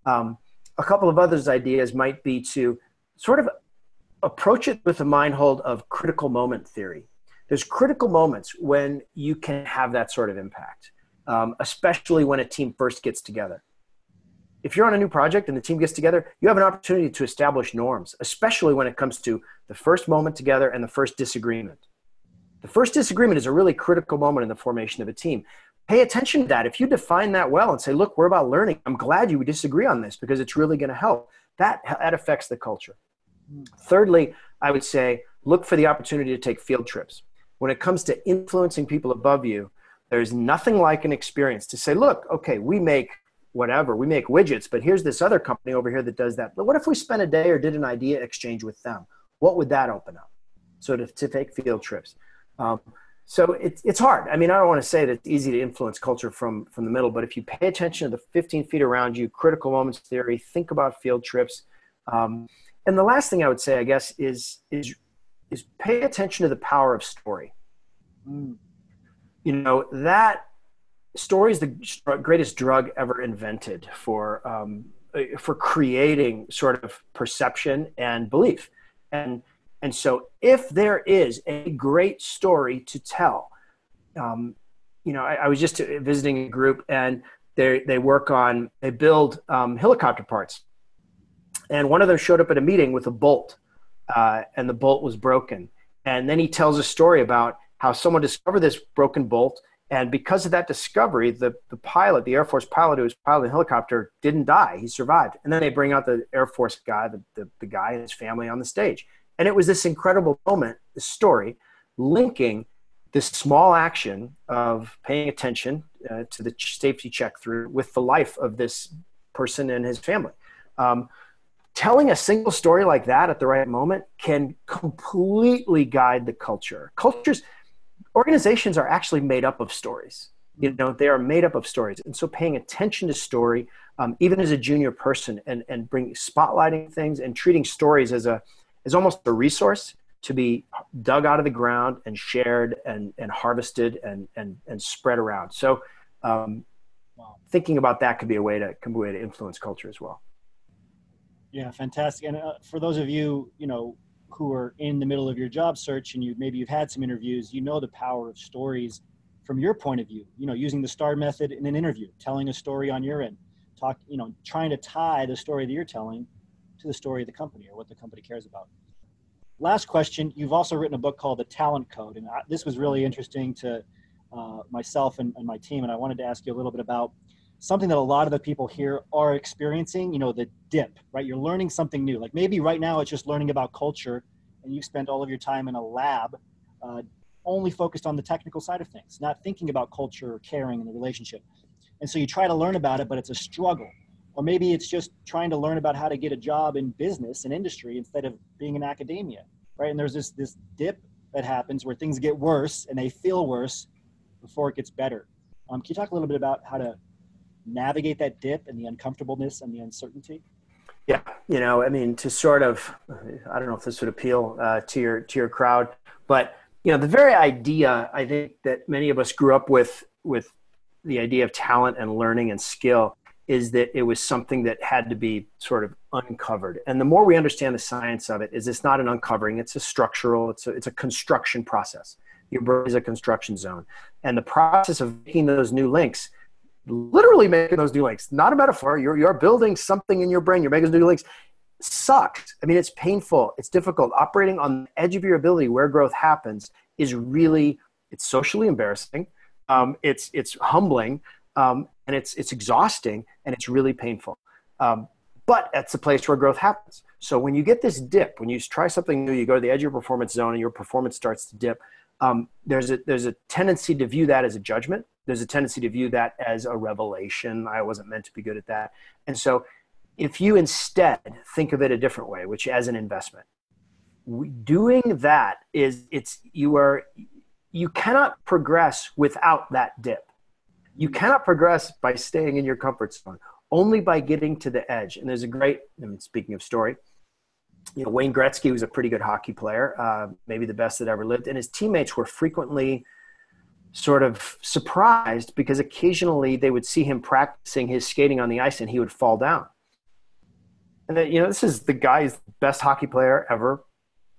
Um, a couple of others ideas might be to sort of approach it with a mind hold of critical moment theory. There's critical moments when you can have that sort of impact, um, especially when a team first gets together if you're on a new project and the team gets together, you have an opportunity to establish norms, especially when it comes to the first moment together and the first disagreement. The first disagreement is a really critical moment in the formation of a team. Pay attention to that. If you define that well and say, look, we're about learning, I'm glad you disagree on this because it's really going to help, that, that affects the culture. Thirdly, I would say look for the opportunity to take field trips. When it comes to influencing people above you, there's nothing like an experience to say, look, okay, we make whatever. We make widgets, but here's this other company over here that does that. But what if we spent a day or did an idea exchange with them? What would that open up? So to, to take field trips. Um, so it's, it's hard. I mean, I don't want to say that it's easy to influence culture from, from the middle, but if you pay attention to the 15 feet around you, critical moments theory, think about field trips. Um, and the last thing I would say, I guess, is, is, is pay attention to the power of story. Mm. You know, that story is the greatest drug ever invented for um, for creating sort of perception and belief. And and so if there is a great story to tell um, you know I, I, was just visiting a group and they they work on they build um, helicopter parts. And one of them showed up at a meeting with a bolt uh, and the bolt was broken. And then he tells a story about how someone discovered this broken bolt and because of that discovery, the, the pilot, the Air Force pilot who was piloting the helicopter, didn't die. He survived. And then they bring out the Air Force guy, the, the, the guy and his family on the stage. And it was this incredible moment, this story, linking this small action of paying attention uh, to the safety check through with the life of this person and his family. Um, telling a single story like that at the right moment can completely guide the culture. Cultures – organizations are actually made up of stories. You know they are made up of stories. And so paying attention to story um, even as a junior person and and bring spotlighting things and treating stories as a as almost a resource to be dug out of the ground and shared and and harvested and and and spread around. So um, wow. thinking about that could be a way to can be a way to influence culture as well. Yeah fantastic. And uh, for those of you you know who are in the middle of your job search and you maybe you've had some interviews, you know the power of stories from your point of view. You know, using the STAR method in an interview, telling a story on your end, talk, you know, trying to tie the story that you're telling to the story of the company or what the company cares about. Last question: You've also written a book called The Talent Code, and I, this was really interesting to uh, myself and, and my team, and I wanted to ask you a little bit about something that a lot of the people here are experiencing, you know, the dip, right? You're learning something new. Like maybe right now it's just learning about culture and you spent all of your time in a lab uh, only focused on the technical side of things, not thinking about culture or caring in the relationship. And so you try to learn about it, but it's a struggle. Or maybe it's just trying to learn about how to get a job in business and industry instead of being in academia, right? And there's this, this dip that happens where things get worse and they feel worse before it gets better. Um, can you talk a little bit about how to navigate that dip and the uncomfortableness and the uncertainty? Yeah, you know, I mean, to sort of, I don't know if this would appeal uh, to your to your crowd, but you know, the very idea I think that many of us grew up with with the idea of talent and learning and skill is that it was something that had to be sort of uncovered. And the more we understand the science of it, is it's not an uncovering; it's a structural, it's a it's a construction process. Your brain is a construction zone, and the process of making those new links literally making those new links, not a metaphor. You're, you're building something in your brain. You're making new links. Sucks. I mean, it's painful. It's difficult. Operating on the edge of your ability where growth happens is really, it's socially embarrassing. Um, it's, it's humbling um, and it's, it's exhausting and it's really painful. Um, but that's the place where growth happens. So when you get this dip, when you try something new, you go to the edge of your performance zone and your performance starts to dip. Um, there's a there's a tendency to view that as a judgment there's a tendency to view that as a revelation. I wasn't meant to be good at that. And so if you instead think of it a different way, which as an investment, doing that is it's you are you cannot progress without that dip. You cannot progress by staying in your comfort zone, only by getting to the edge. And there's a great, I mean, speaking of story, you know, Wayne Gretzky was a pretty good hockey player, uh, maybe the best that ever lived, and his teammates were frequently sort of surprised because occasionally they would see him practicing his skating on the ice and he would fall down. And you know, this is the guy's best hockey player ever,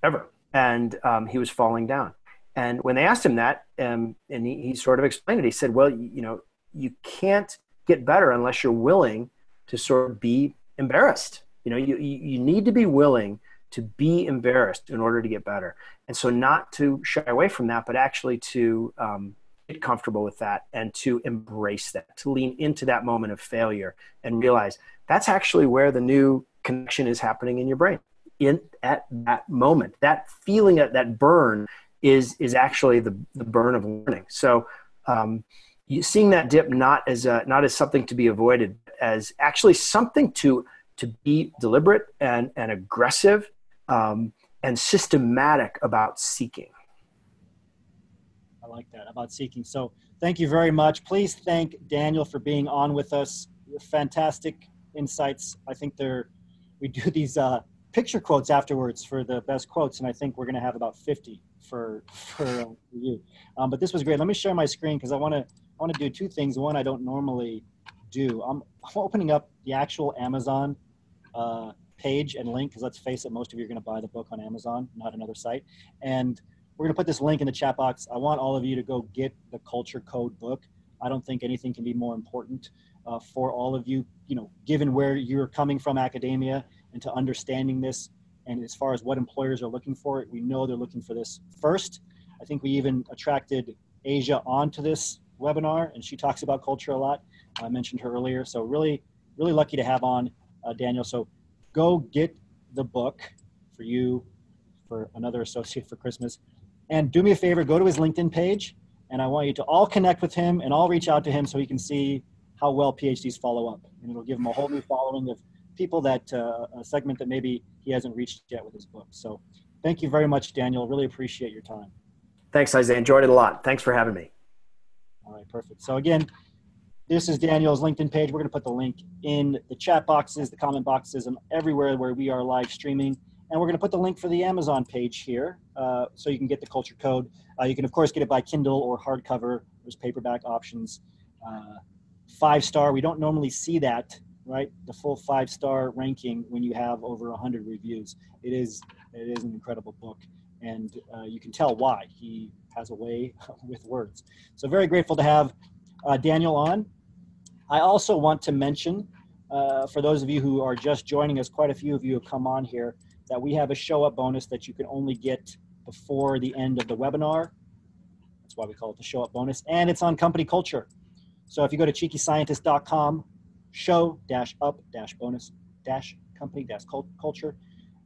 ever. And um, he was falling down. And when they asked him that, um, and he, he sort of explained it, he said, well, you, you know, you can't get better unless you're willing to sort of be embarrassed. You know, you, you need to be willing to be embarrassed in order to get better. And so not to shy away from that, but actually to um, comfortable with that and to embrace that, to lean into that moment of failure and realize that's actually where the new connection is happening in your brain. In at that moment, that feeling that burn is is actually the, the burn of learning. So um, you, seeing that dip not as a, not as something to be avoided, as actually something to to be deliberate and and aggressive um, and systematic about seeking. Like that about seeking. So thank you very much. Please thank Daniel for being on with us. Fantastic insights. I think they're we do (laughs) these uh, picture quotes afterwards for the best quotes, and I think we're going to have about 50 for (laughs) for, uh, for you. Um, but this was great. Let me share my screen because I want to I want to do two things. One I don't normally do. I'm, I'm opening up the actual Amazon uh, page and link because let's face it, most of you are going to buy the book on Amazon, not another site. And we're going to put this link in the chat box. I want all of you to go get the Culture Code book. I don't think anything can be more important uh, for all of you. You know, given where you're coming from academia and to understanding this and as far as what employers are looking for, we know they're looking for this first. I think we even attracted Asia onto this webinar, and she talks about culture a lot. I mentioned her earlier, so really, really lucky to have on uh, Daniel. So go get the book for you, for another associate for Christmas, and do me a favor, go to his LinkedIn page, and I want you to all connect with him and all reach out to him so he can see how well PhDs follow up, and it'll give him a whole new following of people that uh, a segment that maybe he hasn't reached yet with his book. So thank you very much, Daniel. Really appreciate your time. Thanks, Isaiah. Enjoyed it a lot. Thanks for having me. All right, perfect. So again, this is Daniel's LinkedIn page. We're going to put the link in the chat boxes, the comment boxes, and everywhere where we are live streaming. And we're going to put the link for the Amazon page here uh, so you can get the culture code. Uh, you can, of course, get it by Kindle or hardcover. There's paperback options. Uh, five star, we don't normally see that right? The full five star ranking when you have over 100 reviews. It is, it is an incredible book. And uh, you can tell why. He has a way (laughs) with words. So, very grateful to have uh, Daniel on. I also want to mention, uh, for those of you who are just joining us, quite a few of you have come on here, that we have a show up bonus that you can only get before the end of the webinar. That's why we call it the show up bonus. And it's on company culture. So if you go to cheekyscientist.com show dash up dash bonus dash company dash culture.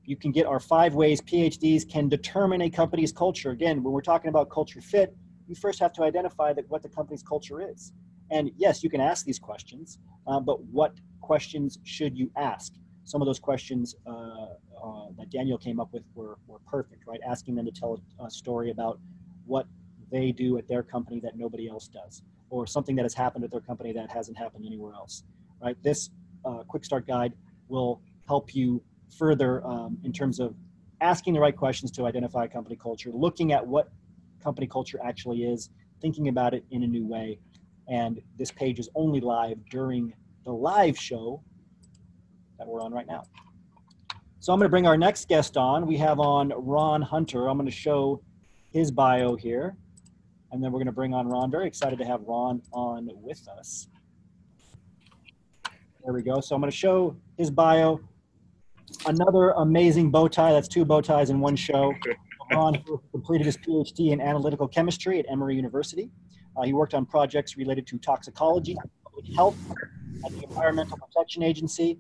You can get our five ways PhDs can determine a company's culture. Again, when we're talking about culture fit, you first have to identify that what the company's culture is. And yes, you can ask these questions, uh, but what questions should you ask? Some of those questions uh, uh, that Daniel came up with were, were perfect, right? Asking them to tell a story about what they do at their company that nobody else does, or something that has happened at their company that hasn't happened anywhere else right? This uh, quick start guide will help you further um, in terms of asking the right questions to identify company culture, looking at what company culture actually is, thinking about it in a new way. And this page is only live during the live show that we're on right now. So I'm going to bring our next guest on. We have on Ron Hunter. I'm going to show his bio here. And then we're going to bring on Ron. Very excited to have Ron on with us. There we go. So I'm going to show his bio. Another amazing bow tie. That's two bow ties in one show. (laughs) Ron completed his PhD in analytical chemistry at Emory University. Uh, he worked on projects related to toxicology, public health, at the Environmental Protection Agency,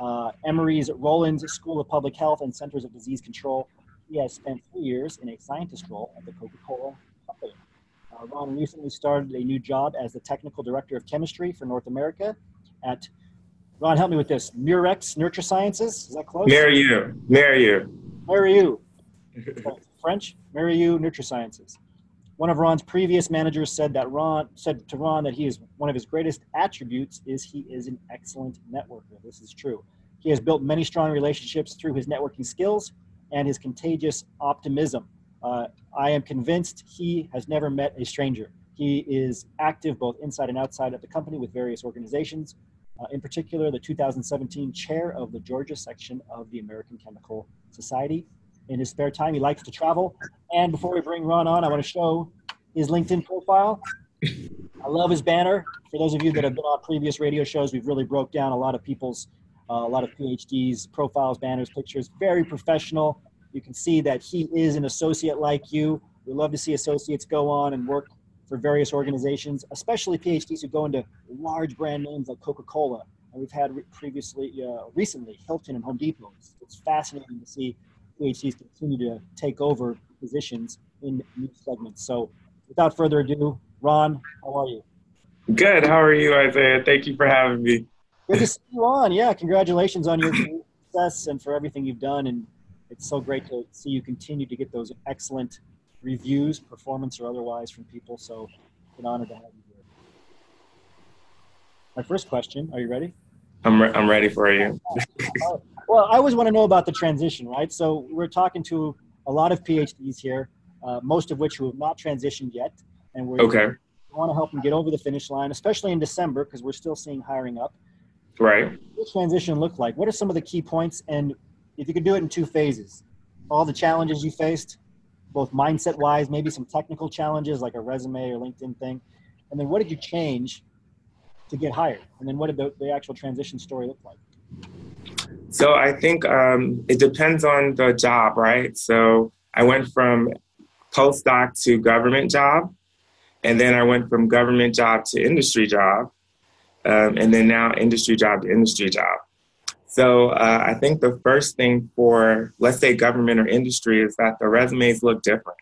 uh, Emory's Rollins School of Public Health and Centers of Disease Control. He has spent three years in a scientist role at the Coca-Cola Company. Uh, Ron recently started a new job as the technical director of chemistry for North America at Ron, help me with this. Murex NutriSciences. Is that close? Merieux. Merieux. Merieux. French. Merieux NutriSciences. One of Ron's previous managers said that Ron said to Ron that he is one of his greatest attributes is he is an excellent networker. This is true. He has built many strong relationships through his networking skills and his contagious optimism. Uh, I am convinced he has never met a stranger. He is active both inside and outside of the company with various organizations, uh, in particular the 2017 chair of the Georgia section of the American Chemical Society. In his spare time, he likes to travel. And before we bring Ron on, I want to show his LinkedIn profile. I love his banner. For those of you that have been on previous radio shows, we've really broke down a lot of people's, uh, a lot of PhDs, profiles, banners, pictures. Very professional. You can see that he is an associate like you. We love to see associates go on and work for various organizations, especially PhDs who go into large brand names like Coca-Cola. And we've had re- previously, uh, recently, Hilton and Home Depot. It's, it's, fascinating to see PhDs continue to take over positions in new segments. So without further ado, Ron, how are you? Good. How are you, Isaiah? Thank you for having me. Good to see you on. Yeah, congratulations on your success and for everything you've done. And it's so great to see you continue to get those excellent reviews, performance or otherwise, from people. So it's an honor to have you here. My first question, are you ready? I'm, re- I'm ready for you. (laughs) well, I always want to know about the transition, right? So we're talking to a lot of PhDs here, uh, most of which who have not transitioned yet. And we're Okay. we want to help them get over the finish line, especially in December, because we're still seeing hiring up. Right. What does transition look like? What are some of the key points? And if you could do it in two phases, all the challenges you faced, both mindset wise, maybe some technical challenges like a resume or LinkedIn thing. And then what did you change to get hired? And then what did the, the actual transition story look like? So I think um, it depends on the job, right? So I went from postdoc to government job, and then I went from government job to industry job, um, and then now industry job to industry job. So uh, I think the first thing for, let's say, government or industry is that the resumes look different.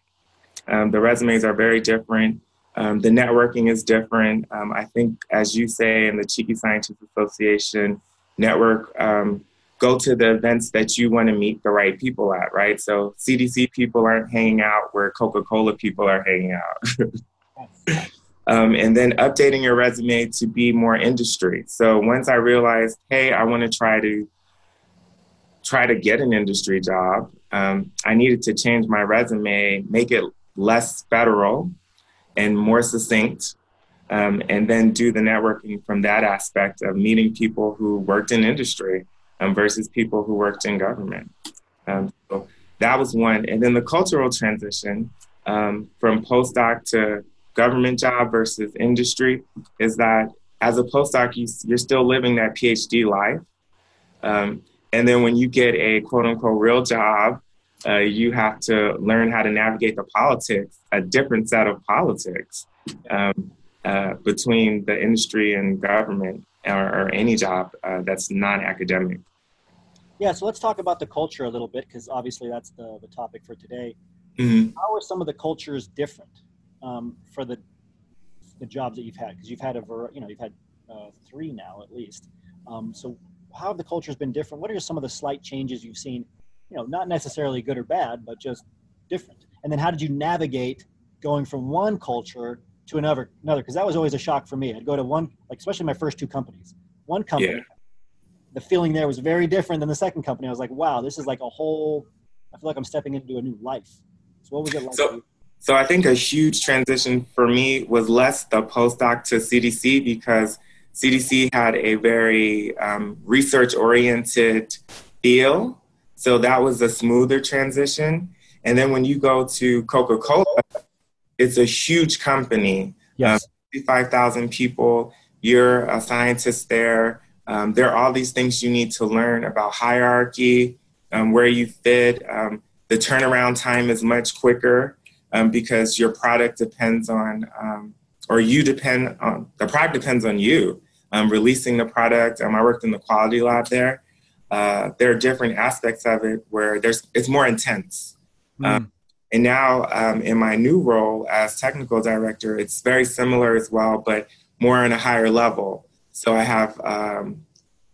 Um, the resumes are very different. Um, the networking is different. Um, I think, as you say in the Cheeky Scientists Association network, um, go to the events that you want to meet the right people at, right? So CDC people aren't hanging out where Coca Cola people are hanging out. (laughs) um, and then updating your resume to be more industry. So once I realized, hey, I want to try to try to get an industry job, um, I needed to change my resume, make it less federal and more succinct, um, and then do the networking from that aspect of meeting people who worked in industry um, versus people who worked in government. Um, so that was one. And then the cultural transition um, from postdoc to government job versus industry is that as a postdoc, you, you're still living that PhD life. Um, and then when you get a quote unquote real job, uh, you have to learn how to navigate the politics, a different set of politics um, uh, between the industry and government or, or any job uh, that's non-academic. Yeah, so let's talk about the culture a little bit because obviously that's the, the topic for today. Mhm. How are some of the cultures different um, for the the jobs that you've had? Because you've had a ver- you know you've had uh, three now at least. Um, so how have the cultures been different? What are some of the slight changes you've seen? You know, not necessarily good or bad, but just different. And then how did you navigate going from one culture to another? Another because that was always a shock for me. I'd go to one, like especially my first two companies. One company, Yeah. the feeling there was very different than the second company. I was like, wow, this is like a whole. I feel like I'm stepping into a new life. So what was it like? So- So I think a huge transition for me was less the postdoc to CDC because CDC had a very um, research oriented feel. So that was a smoother transition. And then when you go to Coca Cola, it's a huge company. yes. 55,000 people. You're a scientist there. Um, there are all these things you need to learn about hierarchy, um, where you fit. Um, the turnaround time is much quicker um, because your product depends on, um, or you depend on, the product depends on you um, releasing the product. Um, I worked in the quality lab there. Uh, there are different aspects of it where there's it's more intense. Um, and now, um, in my new role as technical director, it's very similar as well, but more on a higher level. So I have um,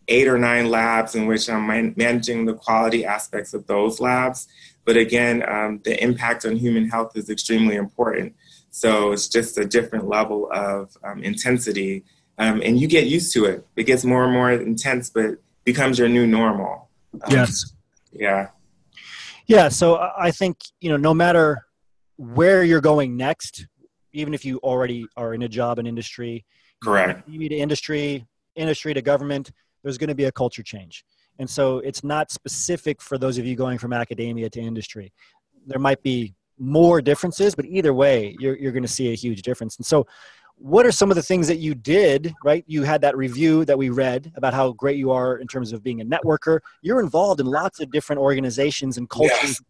eight or nine labs in which I'm man- managing the quality aspects of those labs. But again, um, the impact on human health is extremely important. So it's just a different level of um, intensity. Um, and you get used to it. It gets more and more intense, but becomes your new normal. Um, yes. Yeah. Yeah, so I think you know, no matter where you're going next, even if you already are in a job in industry, Correct. TV to industry, industry to government, there's going to be a culture change, and so it's not specific for those of you going from academia to industry. There might be more differences, but either way, you're you're going to see a huge difference. And so, what are some of the things that you did? Right, you had that review that we read about how great you are in terms of being a networker. You're involved in lots of different organizations and cultures.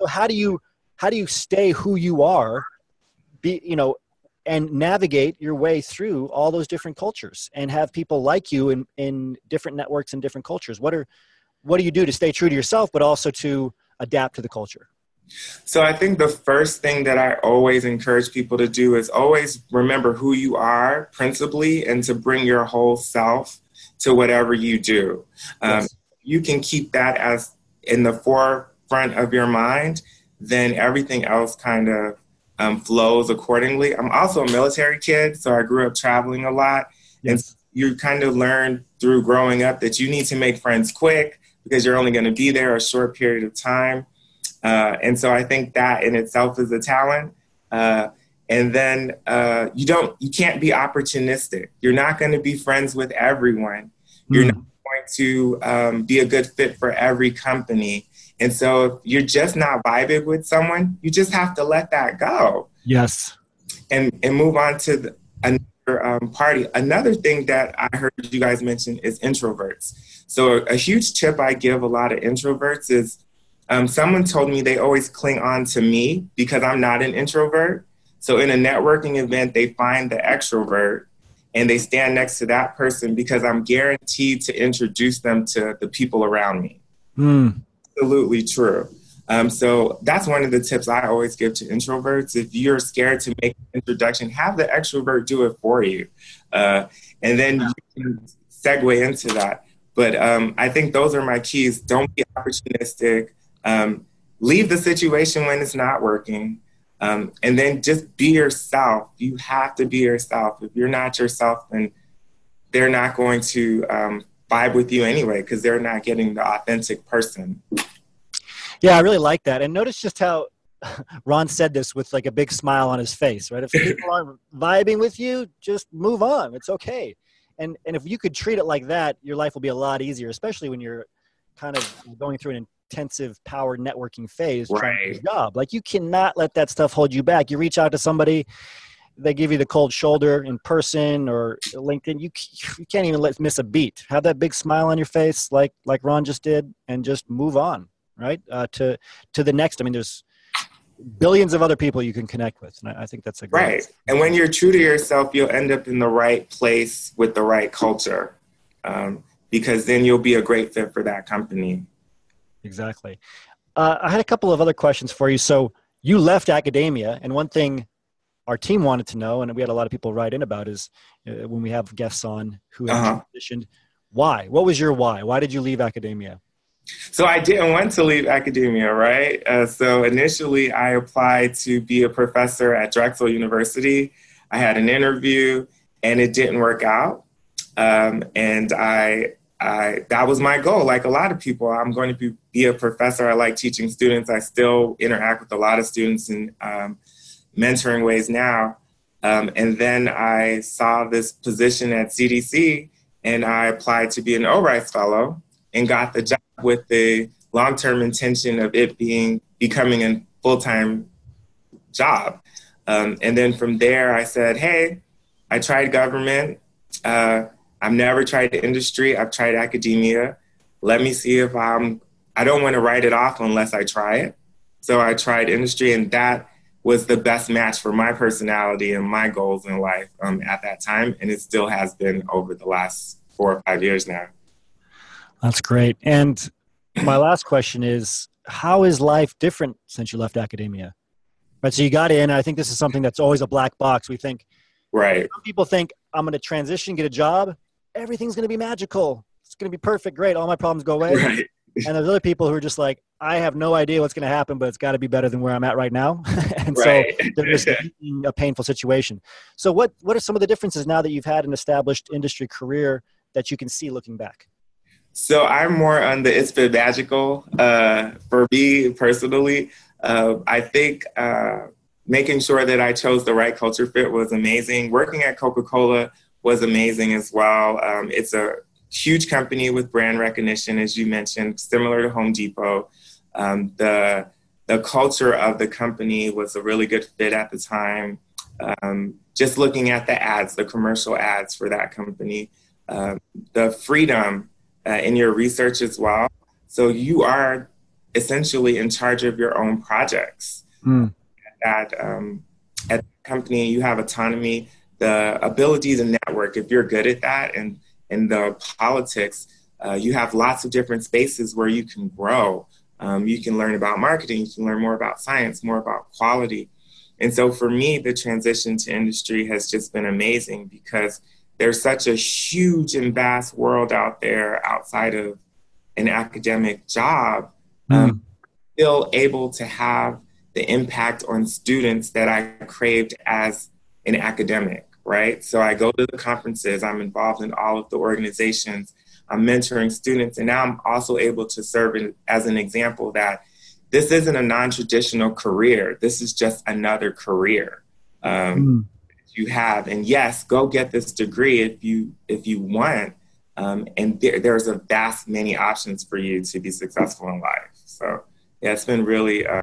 so how do you how do you stay who you are be you know and navigate your way through all those different cultures and have people like you in in different networks and different cultures what are what do you do to stay true to yourself but also to adapt to the culture So I think the first thing that I always encourage people to do is always remember who you are principally and to bring your whole self to whatever you do. Um, Yes. You can keep that as in the forefront of your mind, then everything else kind of um, flows accordingly. I'm also a military kid, so I grew up traveling a lot. Yes. You kind of learn through growing up that you need to make friends quick because you're only going to be there a short period of time. Uh, and so I think that in itself is a talent. Uh, and then uh, you don't, you can't be opportunistic. You're not going to be friends with everyone. You're Mm. not going to um, be a good fit for every company. And so if you're just not vibing with someone, you just have to let that go Yes. and and move on to the, another um, party. Another thing that I heard you guys mention is introverts. So a, huge tip I give a lot of introverts is um, someone told me they always cling on to me because I'm not an introvert. So in a networking event, they find the extrovert and they stand next to that person because I'm guaranteed to introduce them to the people around me Mm. absolutely true. Um, so that's one of the tips I always give to introverts. If you're scared to make an introduction, have the extrovert do it for you, uh, and then you can segue into that. But um, I think those are my keys. Don't be opportunistic. Um, leave the situation when it's not working, um, and then just be yourself. You have to be yourself. If you're not yourself, then they're not going to um, vibe with you anyway because they're not getting the authentic person. Yeah, I really like that. And notice just how (laughs) Ron said this with like a big smile on his face, right? If people aren't vibing with you, just move on. It's okay. And and if you could treat it like that, your life will be a lot easier, especially when you're kind of going through an intensive power networking phase trying to get Right. job. Like you cannot let that stuff hold you back. You reach out to somebody, they give you the cold shoulder in person or LinkedIn. You (sighs) you can't even let miss a beat. Have that big smile on your face, like like Ron just did, and just move on right uh, to to the next i mean there's billions of other people you can connect with and i, I think that's a great Right. And when you're true to yourself, you'll end up in the right place with the right culture um, because then you'll be a great fit for that company. Exactly uh, i had a couple of other questions for you so you left academia and one thing our team wanted to know and we had a lot of people write in about is uh, when we have guests on who have Uh-huh. transitioned why what was your why why did you leave academia So I didn't want to leave academia, right? Uh, so initially, I applied to be a professor at Drexel University. I had an interview, and it didn't work out. Um, and I, I, that was my goal. Like a lot of people, I'm going to be, be a professor. I like teaching students. I still interact with a lot of students in um, mentoring ways now. Um, and then I saw this position at CDC, and I applied to be an ORISE fellow and got the job with the long-term intention of it being becoming a full-time job. Um, and then from there, I said, "Hey, I tried government. Uh, I've never tried the industry. I've tried academia. Let me see if I'm. I don't want to write it off unless I try it. So I tried industry, and that was the best match for my personality and my goals in life um, at that time, and it still has been over the last four or five years now. that's great and my last question is how is life different since you left academia right so you got in i think this is something that's always a black box we think Right. some people think I'm going to transition, get a job, everything's going to be magical. It's going to be perfect, great, all my problems go away. Right. And there's other people who are just like, I have no idea what's going to happen, but it's got to be better than where I'm at right now. (laughs) and Right. so they're just (laughs) in a painful situation. So what what are some of the differences now that you've had an established industry career that you can see looking back? So I'm more on the it's been magical. Uh, for me personally, uh, I think uh, making sure that I chose the right culture fit was amazing. Working at Coca Cola was amazing as well. Um, it's a huge company with brand recognition, as you mentioned, similar to Home Depot. Um, the the culture of the company was a really good fit at the time. Um, just looking at the ads, the commercial ads for that company, um, the freedom uh, in your research as well. So you are essentially in charge of your own projects. Hmm. At um, at the company, you have autonomy, the ability to network. If you're good at that, and in the politics, uh, you have lots of different spaces where you can grow. Um, you can learn about marketing. You can learn more about science, more about quality. And so for me, the transition to industry has just been amazing because there's such a huge and vast world out there outside of an academic job, mm. um, still able to have the impact on students that I craved as an academic, right? So I go to the conferences, I'm involved in all of the organizations, I'm mentoring students, and now I'm also able to serve as an example that this isn't a non traditional career, this is just another career. Um, mm you have. And yes, go get this degree if you if you want. Um, and there, there's a vast many options for you to be successful in life. So yeah, it's been really uh,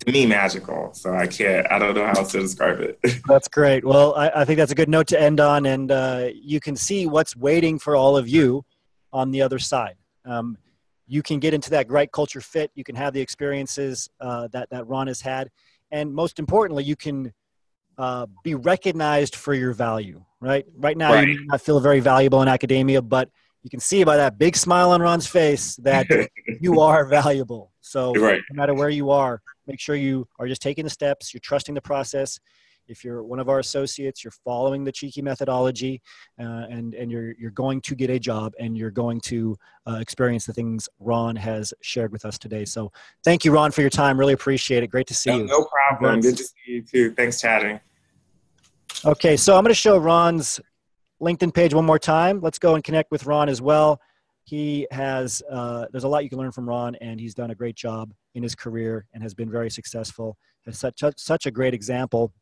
to me magical. So I can't I don't know how else to describe it. (laughs) that's great. Well, I, I, think that's a good note to end on, and uh, you can see what's waiting for all of you on the other side. Um, you can get into that great culture fit. You can have the experiences uh, that that Ron has had, and most importantly, you can uh, be recognized for your value, right? Right now, right. you may not feel very valuable in academia, but you can see by that big smile on Ron's face that (laughs) you are valuable. So, right. no matter where you are, make sure you are just taking the steps, you're trusting the process. If you're one of our associates, you're following the cheeky methodology, uh, and and you're you're going to get a job, and you're going to uh, experience the things Ron has shared with us today. So, thank you, Ron, for your time. Really appreciate it. Great to see no, you. No problem. Good to see you too. Thanks, chatting. Okay, so I'm going to show Ron's LinkedIn page one more time. Let's go and connect with Ron as well. He has, uh, there's a lot you can learn from Ron, and he's done a great job in his career and has been very successful. Has such a, such a great example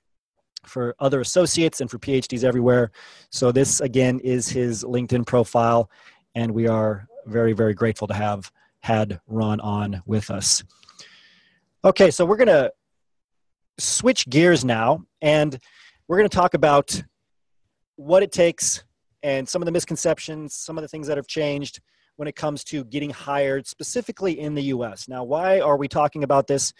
for other associates and for PhDs everywhere. So, this again is his LinkedIn profile, and we are very, very grateful to have had Ron on with us. Okay, so we're going to switch gears now and we're going to talk about what it takes and some of the misconceptions, some of the things that have changed when it comes to getting hired specifically in the US. Now, why are we talking about this?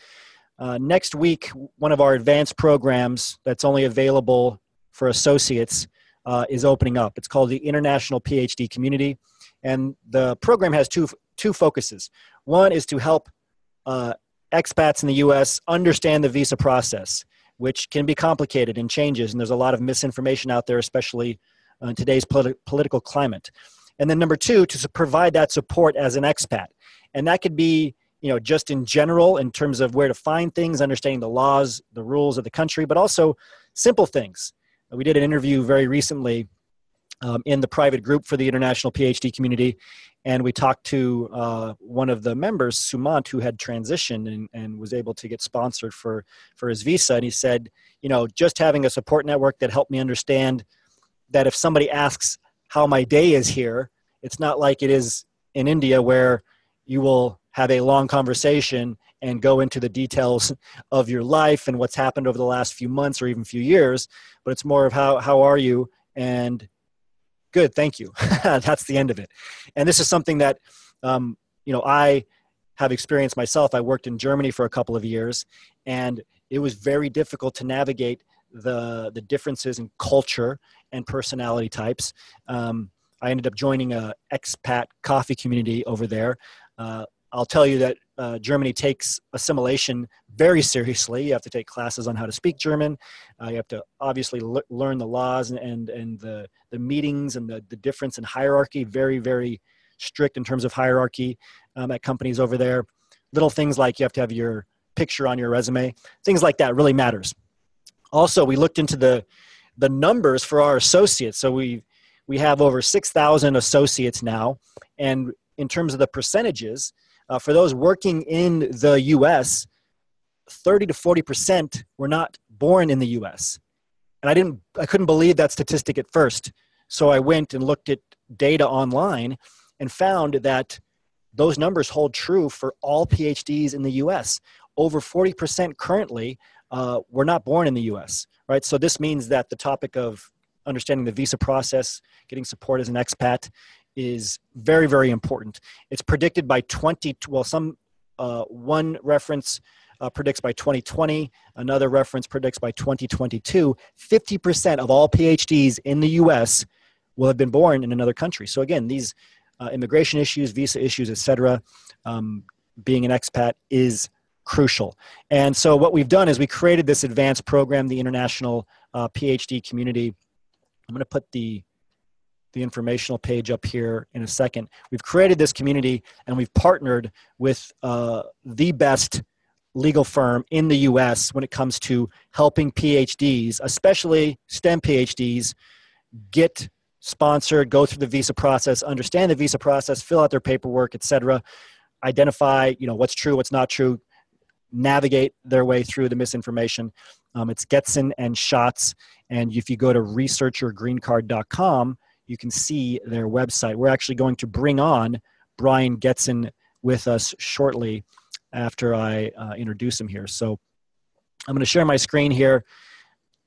Uh, next week, one of our advanced programs that's only available for associates uh, is opening up. It's called the International PhD Community. And the program has two, two focuses. One is to help uh, expats in the US understand the visa process which can be complicated and changes. And there's a lot of misinformation out there, especially in today's politi- political climate. And then number two, to provide that support as an expat. And that could be, you know, just in general in terms of where to find things, understanding the laws, the rules of the country, but also simple things. We did an interview very recently um, in the private group for the international PhD community, and we talked to uh, one of the members, Sumant, who had transitioned and, and was able to get sponsored for for his visa. And he said, you know, just having a support network that helped me understand that if somebody asks how my day is here, it's not like it is in India where you will have a long conversation and go into the details of your life and what's happened over the last few months or even few years but it's more of how how are you? And good thank you. (laughs) That's the end of it. And this is something that um, you know i have experienced myself. I worked in germany for a couple of years and it was very difficult to navigate the the differences in culture and personality types um, i ended up joining a expat coffee community over there uh, I'll tell you that uh, Germany takes assimilation very seriously. You have to take classes on how to speak German. Uh, you have to obviously learn the laws and, and, and the, the meetings and the, the difference in hierarchy. Very, very strict in terms of hierarchy um, at companies over there. Little things like you have to have your picture on your resume. Things like that really matters. Also, we looked into the, the numbers for our associates. So we, we have over 6,000 associates now. And in terms of the percentages, uh, for those working in the US, 30 to 40% were not born in the US. And I didn't I couldn't believe that statistic at first. So I went and looked at data online and found that those numbers hold true for all PhDs in the US. Over 40% currently uh, were not born in the US, right? So this means that the topic of understanding the visa process, getting support as an expat, is very, very important. It's predicted by 20, well, some, uh, one reference uh, predicts by 2020, another reference predicts by 2022, 50% of all PhDs in the US will have been born in another country. So again, these uh, immigration issues, visa issues, etc., um, being an expat is crucial. And so what we've done is we created this advanced program, the International uh, PhD Community. I'm going to put the the informational page up here in a second. We've created this community and we've partnered with uh, the best legal firm in the US when it comes to helping PhDs, especially STEM PhDs, get sponsored, go through the visa process, understand the visa process, fill out their paperwork, etc., identify, you know, what's true, what's not true, navigate their way through the misinformation. Um, it's Getson and Schatz. And if you go to researchergreencard.com, you can see their website. We're actually going to bring on Brian Getson with us shortly after I uh, introduce him here. So I'm going to share my screen here.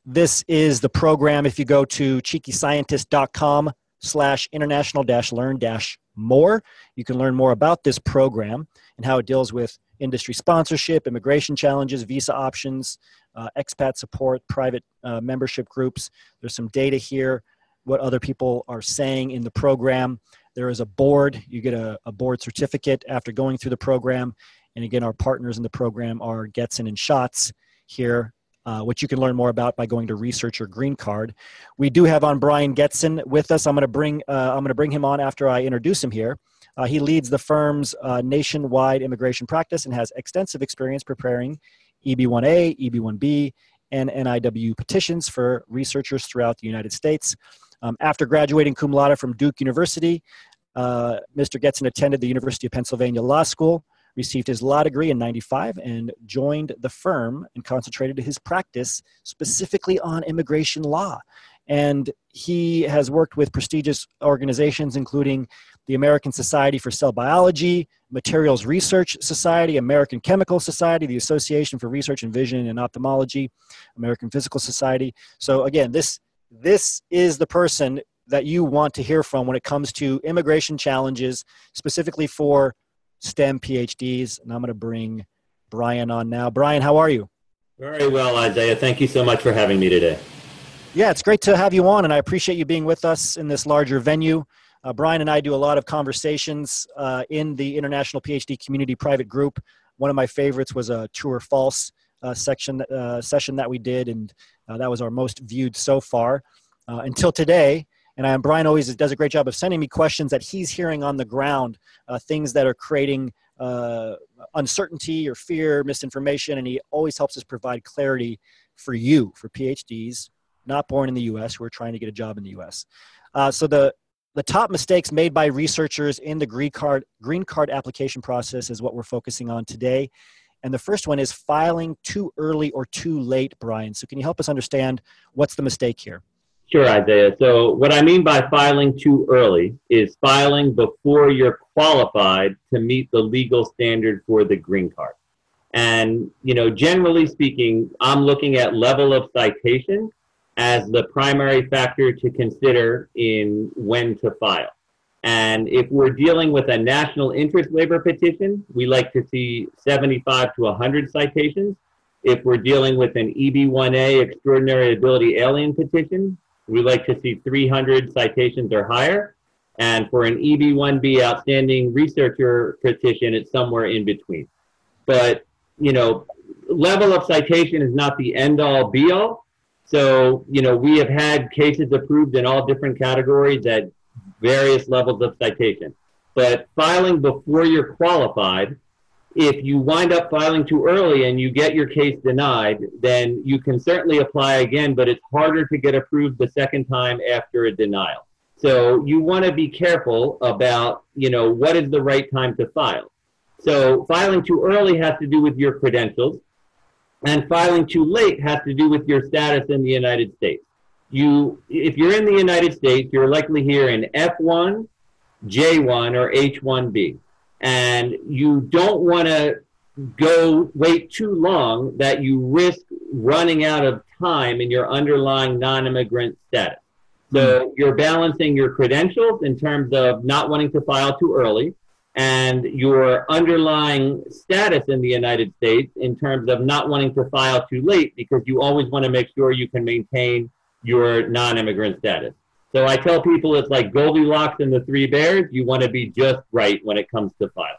This is the program. If you go to cheekyscientist.com slash international dash learn dash more, you can learn more about this program and how it deals with industry sponsorship, immigration challenges, visa options, uh, expat support, private uh, membership groups. There's some data here, what other people are saying in the program. There is a board. You get a, a board certificate after going through the program. And again, our partners in the program are Getson and Schatz here, uh, which you can learn more about by going to Researcher Green Card. We do have on Brian Getson with us. I'm going to bring uh, I'm going to bring him on after I introduce him here. Uh, he leads the firm's uh, nationwide immigration practice and has extensive experience preparing EB1A, EB1B, and NIW petitions for researchers throughout the United States. Um, after graduating cum laude from Duke University, uh, Mr. Getson attended the University of Pennsylvania Law School, received his law degree in 95, and joined the firm and concentrated his practice specifically on immigration law. And he has worked with prestigious organizations, including the American Society for Cell Biology, Materials Research Society, American Chemical Society, the Association for Research in Vision and Ophthalmology, American Physical Society. So again, this this is the person that you want to hear from when it comes to immigration challenges, specifically for STEM PhDs. And I'm going to bring Brian on now. Brian, how are you? Very well, Isaiah. Thank you so much for having me today. Yeah, it's great to have you on, and I appreciate you being with us in this larger venue. Uh, Brian and I do a lot of conversations uh, in the International PhD Community Private Group. One of my favorites was a true or false uh, section uh, session that we did, and uh, that was our most viewed so far uh, until today. And I, Brian always does a great job of sending me questions that he's hearing on the ground, things that are creating uncertainty or fear, misinformation, and he always helps us provide clarity for you, for PhDs, not born in the U.S. who are trying to get a job in the U.S. Uh, so the the top mistakes made by researchers in the green card green card application process is what we're focusing on today. And the first one is filing too early or too late, Brian. So can you help us understand what's the mistake here? Sure, Isaiah. So what I mean by filing too early is filing before you're qualified to meet the legal standard for the green card. And, you know, generally speaking, I'm looking at level of citation as the primary factor to consider in when to file. And if we're dealing with a national interest waiver petition, we like to see 75 to 100 citations. If we're dealing with an EB1A extraordinary ability alien petition, we like to see 300 citations or higher. And for an EB1B outstanding researcher petition, it's somewhere in between. But, you know, level of citation is not the end all be all. So, you know, we have had cases approved in all different categories at various levels of citation. But filing before you're qualified, if you wind up filing too early and you get your case denied, then you can certainly apply again, but it's harder to get approved the second time after a denial. So you want to be careful about, you know, what is the right time to file. So filing too early has to do with your credentials. And filing too late has to do with your status in the United States. You, if you're in the United States, you're likely here in F1, J1, or H1B. And you don't want to go wait too long that you risk running out of time in your underlying non-immigrant status. So hmm. you're balancing your credentials in terms of not wanting to file too early and your underlying status in the United States in terms of not wanting to file too late because you always want to make sure you can maintain your non immigrant status. So I tell people it's like Goldilocks and the Three Bears. You want to be just right when it comes to filing.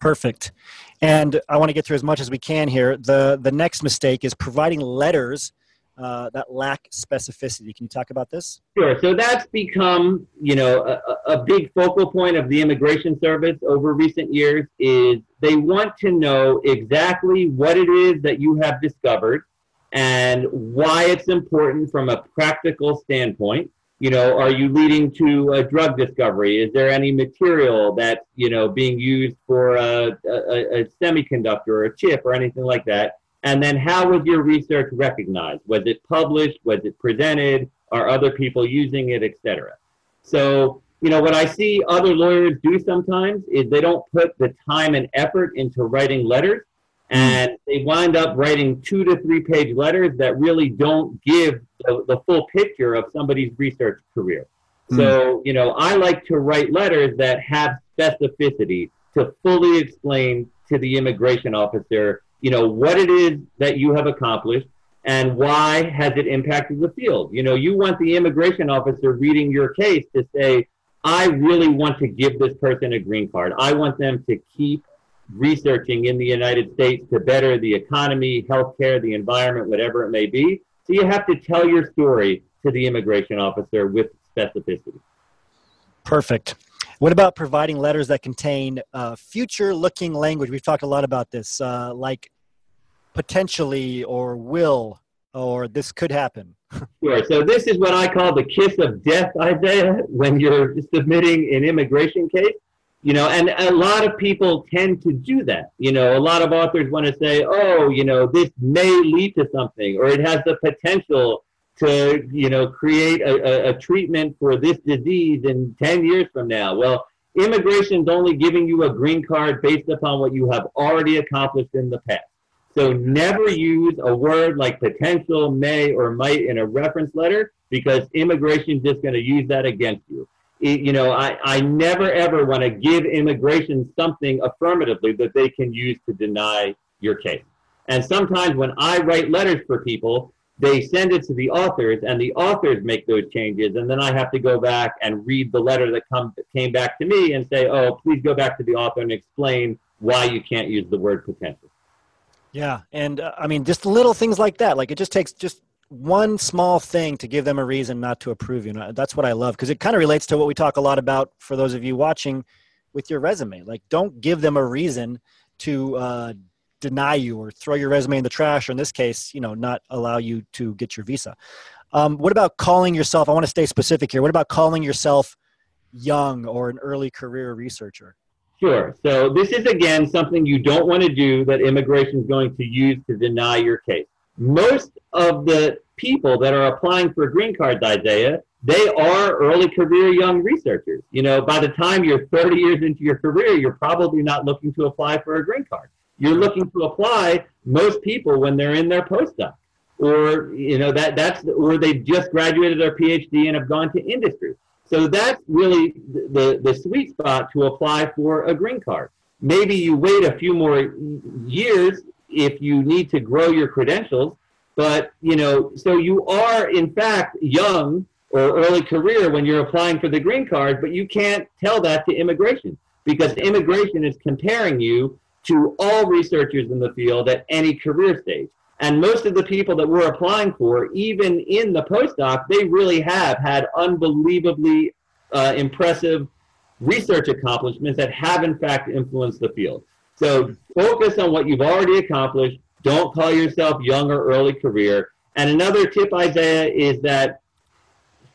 Perfect. And I want to get through as much as we can here. The, the next mistake is providing letters uh, that lack specificity. Can you talk about this? Sure. So that's become, you know, a, a big focal point of the Immigration Service over recent years. Is they want to know exactly what it is that you have discovered and why it's important from a practical standpoint. You know, are you leading to a drug discovery? Is there any material that's you know being used for a, a, a semiconductor or a chip or anything like that? And then how was your research recognized? Was it published? Was it presented? Are other people using it, etc. So, you know, what I see other lawyers do sometimes is they don't put the time and effort into writing letters and they wind up writing two to three page letters that really don't give the, the full picture of somebody's research career. Mm. So, you know, I like to write letters that have specificity to fully explain to the immigration officer you know, what it is that you have accomplished and why has it impacted the field. You know, you want the immigration officer reading your case to say, I really want to give this person a green card. I want them to keep researching in the United States to better the economy, healthcare, the environment, whatever it may be. So you have to tell your story to the immigration officer with specificity. Perfect. What about providing letters that contain uh, future looking language? We've talked a lot about this, uh, like potentially or will or this could happen. (laughs) sure. So, this is what I call the kiss of death, Isaiah, when you're submitting an immigration case. You know, and a lot of people tend to do that. You know, a lot of authors want to say, oh, you know, this may lead to something, or it has the potential to you know create a, a, a, treatment for this disease in 10 years from now. Well immigration is only giving you a green card based upon what you have already accomplished in the past. So never use a word like potential may or might in a reference letter because immigration is just going to use that against you. It, you know I, I never ever want to give immigration something affirmatively that they can use to deny your case. And sometimes when i write letters for people they send it to the authors and the authors make those changes and then i have to go back and read the letter that come, came back to me and say oh please go back to the author and explain why you can't use the word potential. Yeah and uh, i mean just little things like that like it just takes just one small thing to give them a reason not to approve you know that's what i love because it kind of relates to what we talk a lot about for those of you watching with your resume like don't give them a reason to uh, deny you or throw your resume in the trash or in this case you know not allow you to get your visa. Um, what about calling yourself i want to stay specific here what about calling yourself young or an early career researcher? Sure so this is again something you don't want to do that immigration is going to use to deny your case. Most of the people that are applying for green cards isaiah they are early career young researchers. You know by the time you're 30 years into your career you're probably not looking to apply for a green card you're looking to apply most people when they're in their postdoc. Or you know that that's or they've just graduated their phd and have gone to industry. So that's really the the sweet spot to apply for a green card. Maybe you wait a few more years if you need to grow your credentials but you know so you are in fact young or early career when you're applying for the green card but you can't tell that to immigration because immigration is comparing you to all researchers in the field at any career stage. And most of the people that we're applying for, even in the postdoc, they really have had unbelievably uh, impressive research accomplishments that have, in fact, influenced the field. So focus on what you've already accomplished. Don't call yourself young or early career. And another tip, Isaiah, is that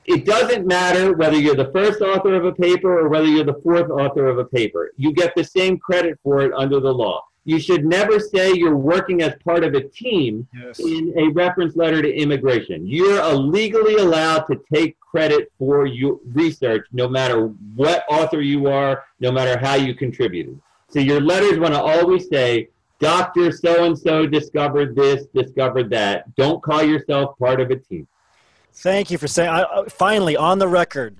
it doesn't matter whether you're the first author of a paper or whether you're the fourth author of a paper. You get the same credit for it under the law. You should never say you're working as part of a team yes. in a reference letter to immigration. You're legally allowed to take credit for your research no matter what author you are, no matter how you contributed. So your letters want to always say, Dr. So and so discovered this, discovered that. Don't call yourself part of a team. Thank you for saying. I, finally, on the record,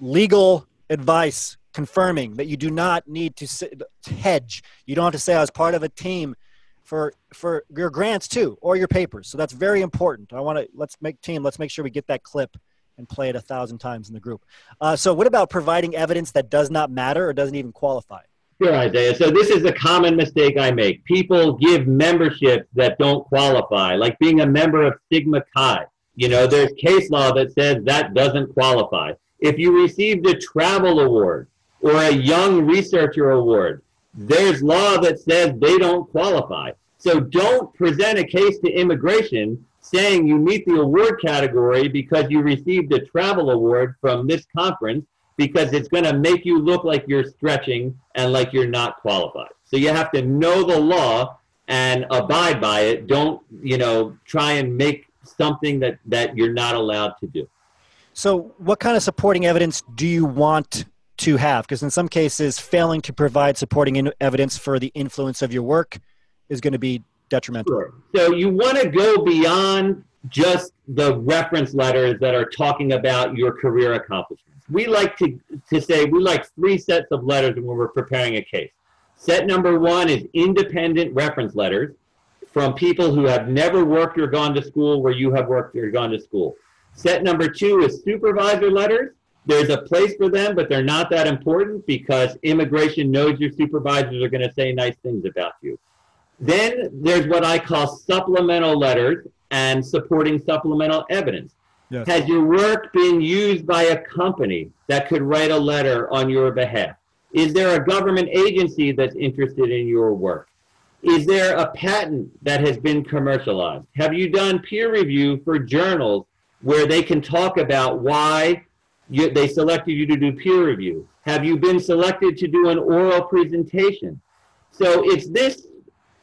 legal advice confirming that you do not need to, to hedge. You don't have to say I was part of a team for for your grants too or your papers. So that's very important. I want to let's make team. Let's make sure we get that clip and play it a thousand times in the group. Uh, so what about providing evidence that does not matter or doesn't even qualify? Sure, Isaiah. So this is a common mistake I make. People give memberships that don't qualify, like being a member of Sigma Chi. You know, there's case law that says that doesn't qualify. If you received a travel award or a young researcher award, there's law that says they don't qualify. So don't present a case to immigration saying you meet the award category because you received a travel award from this conference because it's going to make you look like you're stretching and like you're not qualified. So you have to know the law and abide by it. Don't, you know, try and make something that, that you're not allowed to do. So, what kind of supporting evidence do you want to have? Because in some cases, failing to provide supporting evidence for the influence of your work is going to be detrimental. Sure. So, you want to go beyond just the reference letters that are talking about your career accomplishments we like to, to say we like three sets of letters when we're preparing a case. Set number one is independent reference letters from people who have never worked or gone to school where you have worked or gone to school. Set number two is supervisor letters. There's a place for them, but they're not that important because immigration knows your supervisors are going to say nice things about you. Then there's what I call supplemental letters and supporting supplemental evidence. Yes. Has your work been used by a company that could write a letter on your behalf? Is there a government agency that's interested in your work? Is there a patent that has been commercialized? Have you done peer review for journals where they can talk about why you, they selected you to do peer review? Have you been selected to do an oral presentation? So it's this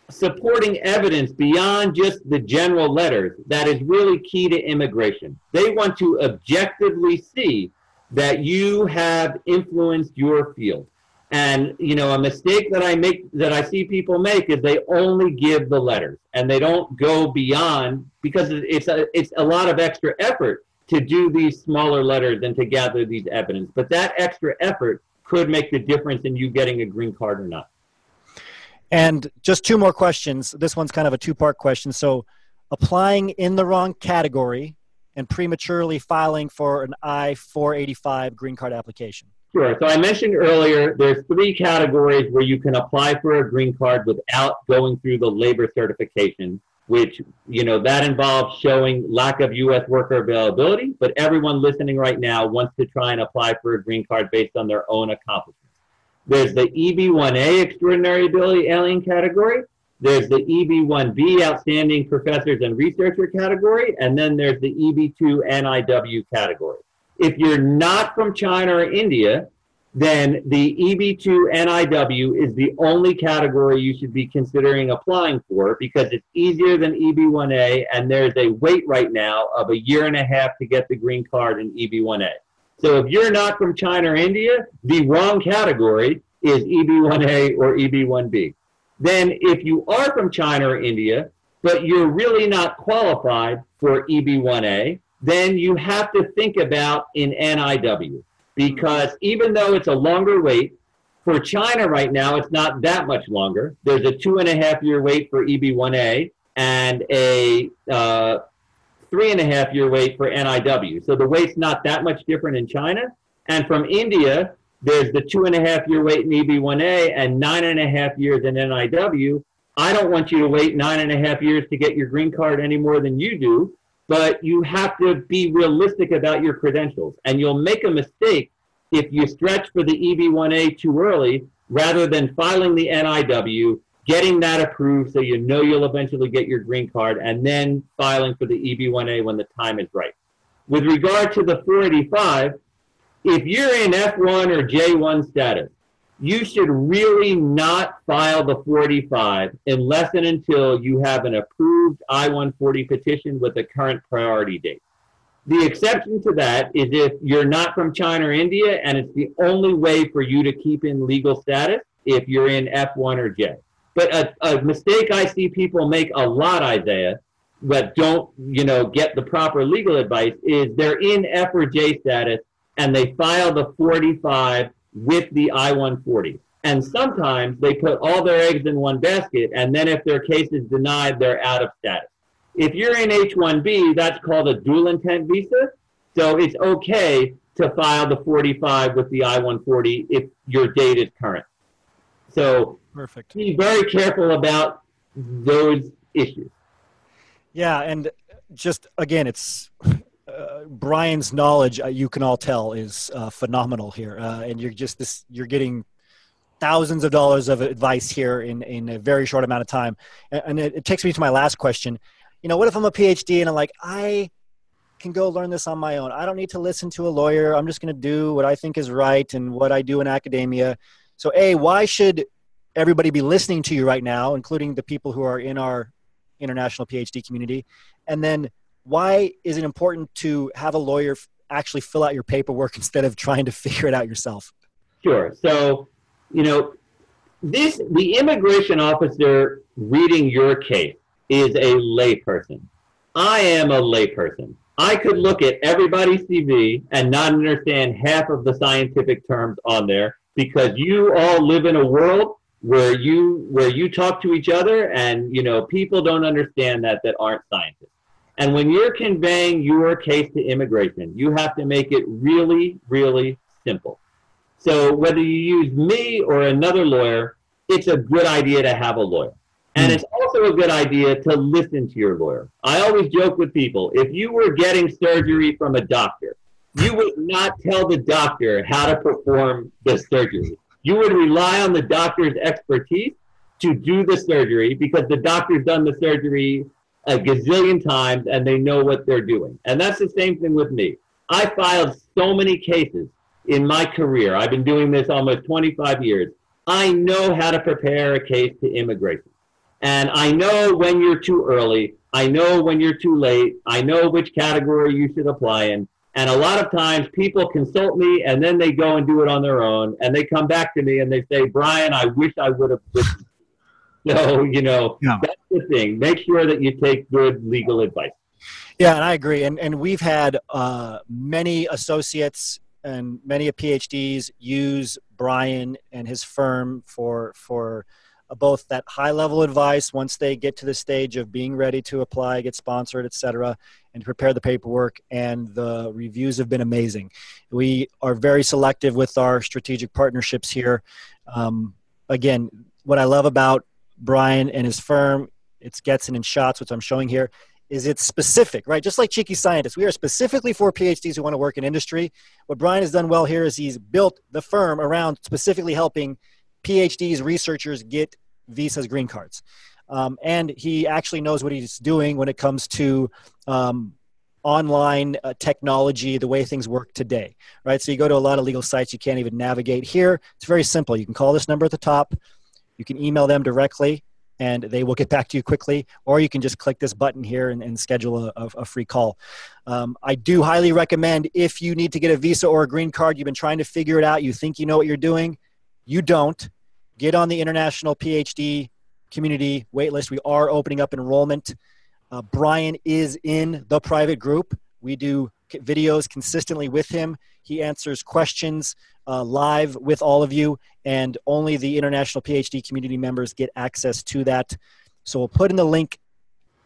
supporting evidence beyond just the general letters that is really key to immigration. They want to objectively see that you have influenced your field. And you know, a mistake that I make that I see people make is they only give the letters and they don't go beyond because it's a it's a lot of extra effort to do these smaller letters and to gather these evidence. But that extra effort could make the difference in you getting a green card or not. And just two more questions. This one's kind of a two part question. So, applying in the wrong category and prematurely filing for an I 485 green card application. Sure. So I mentioned earlier there's three categories where you can apply for a green card without going through the labor certification, which, you know, that involves showing lack of US worker availability, but everyone listening right now wants to try and apply for a green card based on their own accomplishments. There's the EB1A Extraordinary Ability Alien category. There's the EB1B Outstanding Professors and Researcher category. And then there's the EB2 NIW category. If you're not from China or India, then the EB2 NIW is the only category you should be considering applying for because it's easier than EB1A, and there's a wait right now of a year and a half to get the green card in EB1A. So if you're not from China or India, the wrong category is EB1A or EB1B. Then if you are from China or India, but you're really not qualified for EB1A, then you have to think about an NIW. Because even though it's a longer wait, for China right now, it's not that much longer. There's a two and a half year wait for EB1A and a uh, three and a half year wait for NIW. So the wait's not that much different in China. And from India, there's the two and a half year wait in EB1A and nine and a half years in NIW. I don't want you to wait nine and a half years to get your green card any more than you do, but you have to be realistic about your credentials. And you'll make a mistake if you stretch for the EB1A too early rather than filing the NIW getting that approved so you know you'll eventually get your green card, and then filing for the EB1A when the time is right. With regard to the 485, if you're in F1 or J1 status, you should really not file the 485 unless and until you have an approved I-140 petition with a current priority date. The exception to that is if you're not from China or India and it's the only way for you to keep in legal status if you're in F1 or J. But a, a mistake I see people make a lot, Isaiah, but don't you know get the proper legal advice is they're in F or J status and they file the 45 with the I-140. And sometimes they put all their eggs in one basket, and then if their case is denied, they're out of status. If you're in H-1B, that's called a dual intent visa. So it's okay to file the 45 with the I-140 if your date is current. So Perfect. be very careful about those issues. Yeah, and just again, it's Brian's knowledge. Uh, you can all tell is uh, phenomenal here, uh, and you're just this. You're getting thousands of dollars of advice here in in a very short amount of time, and, and it, it takes me to my last question. You know, what if I'm a PhD and I'm like, I can go learn this on my own. I don't need to listen to a lawyer. I'm just going to do what I think is right and what I do in academia. So, a why should everybody be listening to you right now, including the people who are in our international PhD community? And then, why is it important to have a lawyer actually fill out your paperwork (laughs) instead of trying to figure it out yourself? Sure. So, you know, this the immigration officer reading your case is a layperson. I am a layperson. I could look at everybody's CV and not understand half of the scientific terms on there because you all live in a world where you where you talk to each other and you know people don't understand that that aren't scientists. And when you're conveying your case to immigration, you have to make it really really simple. So whether you use me or another lawyer, it's a good idea to have a lawyer. And hmm. it's also a good idea to listen to your lawyer. I always joke with people if you were getting surgery from a doctor, you would not tell the doctor how to perform the surgery. You would rely on the doctor's expertise to do the surgery because the doctor's done the surgery a gazillion times and they know what they're doing. And that's the same thing with me. I filed so many cases in my career. I've been doing this almost 25 years. I know how to prepare a case to immigration. And I know when you're too early. I know when you're too late. I know which category you should apply in. And a lot of times people consult me and then they go and do it on their own. And they come back to me and they say, Brian, I wish I would have listened. (laughs) So, you know, Yeah. that's the thing. Make sure that you take good legal advice. Yeah, and I agree. And and we've had uh, many associates and many of PhDs use Brian and his firm for for uh, both that high level advice once they get to the stage of being ready to apply, get sponsored, etc., and prepare the paperwork. And the reviews have been amazing. We are very selective with our strategic partnerships here. Um, again, what I love about Brian and his firm, it's Getson and Schatz, which I'm showing here, is it's specific, right? Just like Cheeky Scientists, we are specifically for PhDs who want to work in industry. What Brian has done well here is he's built the firm around specifically helping PhDs, researchers get visas, green cards. Um, and he actually knows what he's doing when it comes to um, online uh, technology, the way things work today, right? So you go to a lot of legal sites, you can't even navigate here. It's very simple. You can call this number at the top, you can email them directly, and they will get back to you quickly, or you can just click this button here and, and schedule a, a, free call. Um, I do highly recommend if you need to get a visa or a green card, you've been trying to figure it out, you think you know what you're doing, you don't. Get on the international PhD community waitlist. We are opening up enrollment. Uh, Brian is in the private group. We do videos consistently with him. He answers questions uh, live with all of you, and only the international PhD community members get access to that. So we'll put in the link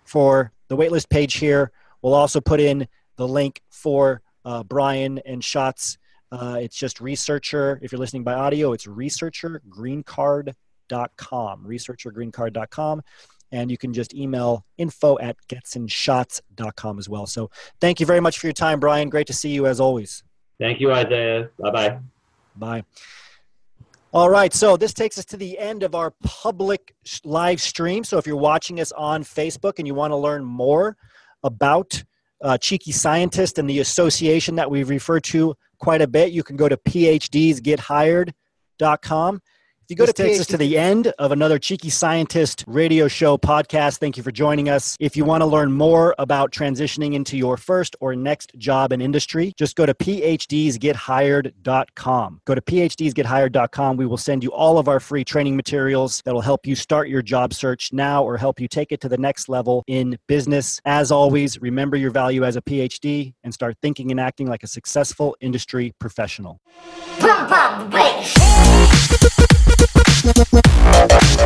for the waitlist page here. We'll also put in the link for uh, Brian and Schatz. Uh, it's just researcher. If you're listening by audio, it's researchergreencard.com. Researchergreencard.com. And you can just email info at getsonschatz.com as well. So thank you very much for your time, Brian. Great to see you as always. Thank you, Isaiah. Bye bye. Bye. All right, so this takes us to the end of our public live stream. So if you're watching us on Facebook and you want to learn more about uh, Cheeky Scientist and the association that we refer to quite a bit, you can go to phdsgethired.com. If you go This to takes PhD us to the end of another Cheeky Scientist radio show podcast, thank you for joining us. If you want to learn more about transitioning into your first or next job in industry, just go to phdsgethired.com. Go to phdsgethired.com. We will send you all of our free training materials that will help you start your job search now or help you take it to the next level in business. As always, remember your value as a PhD and start thinking and acting like a successful industry professional. Pump up Thank you.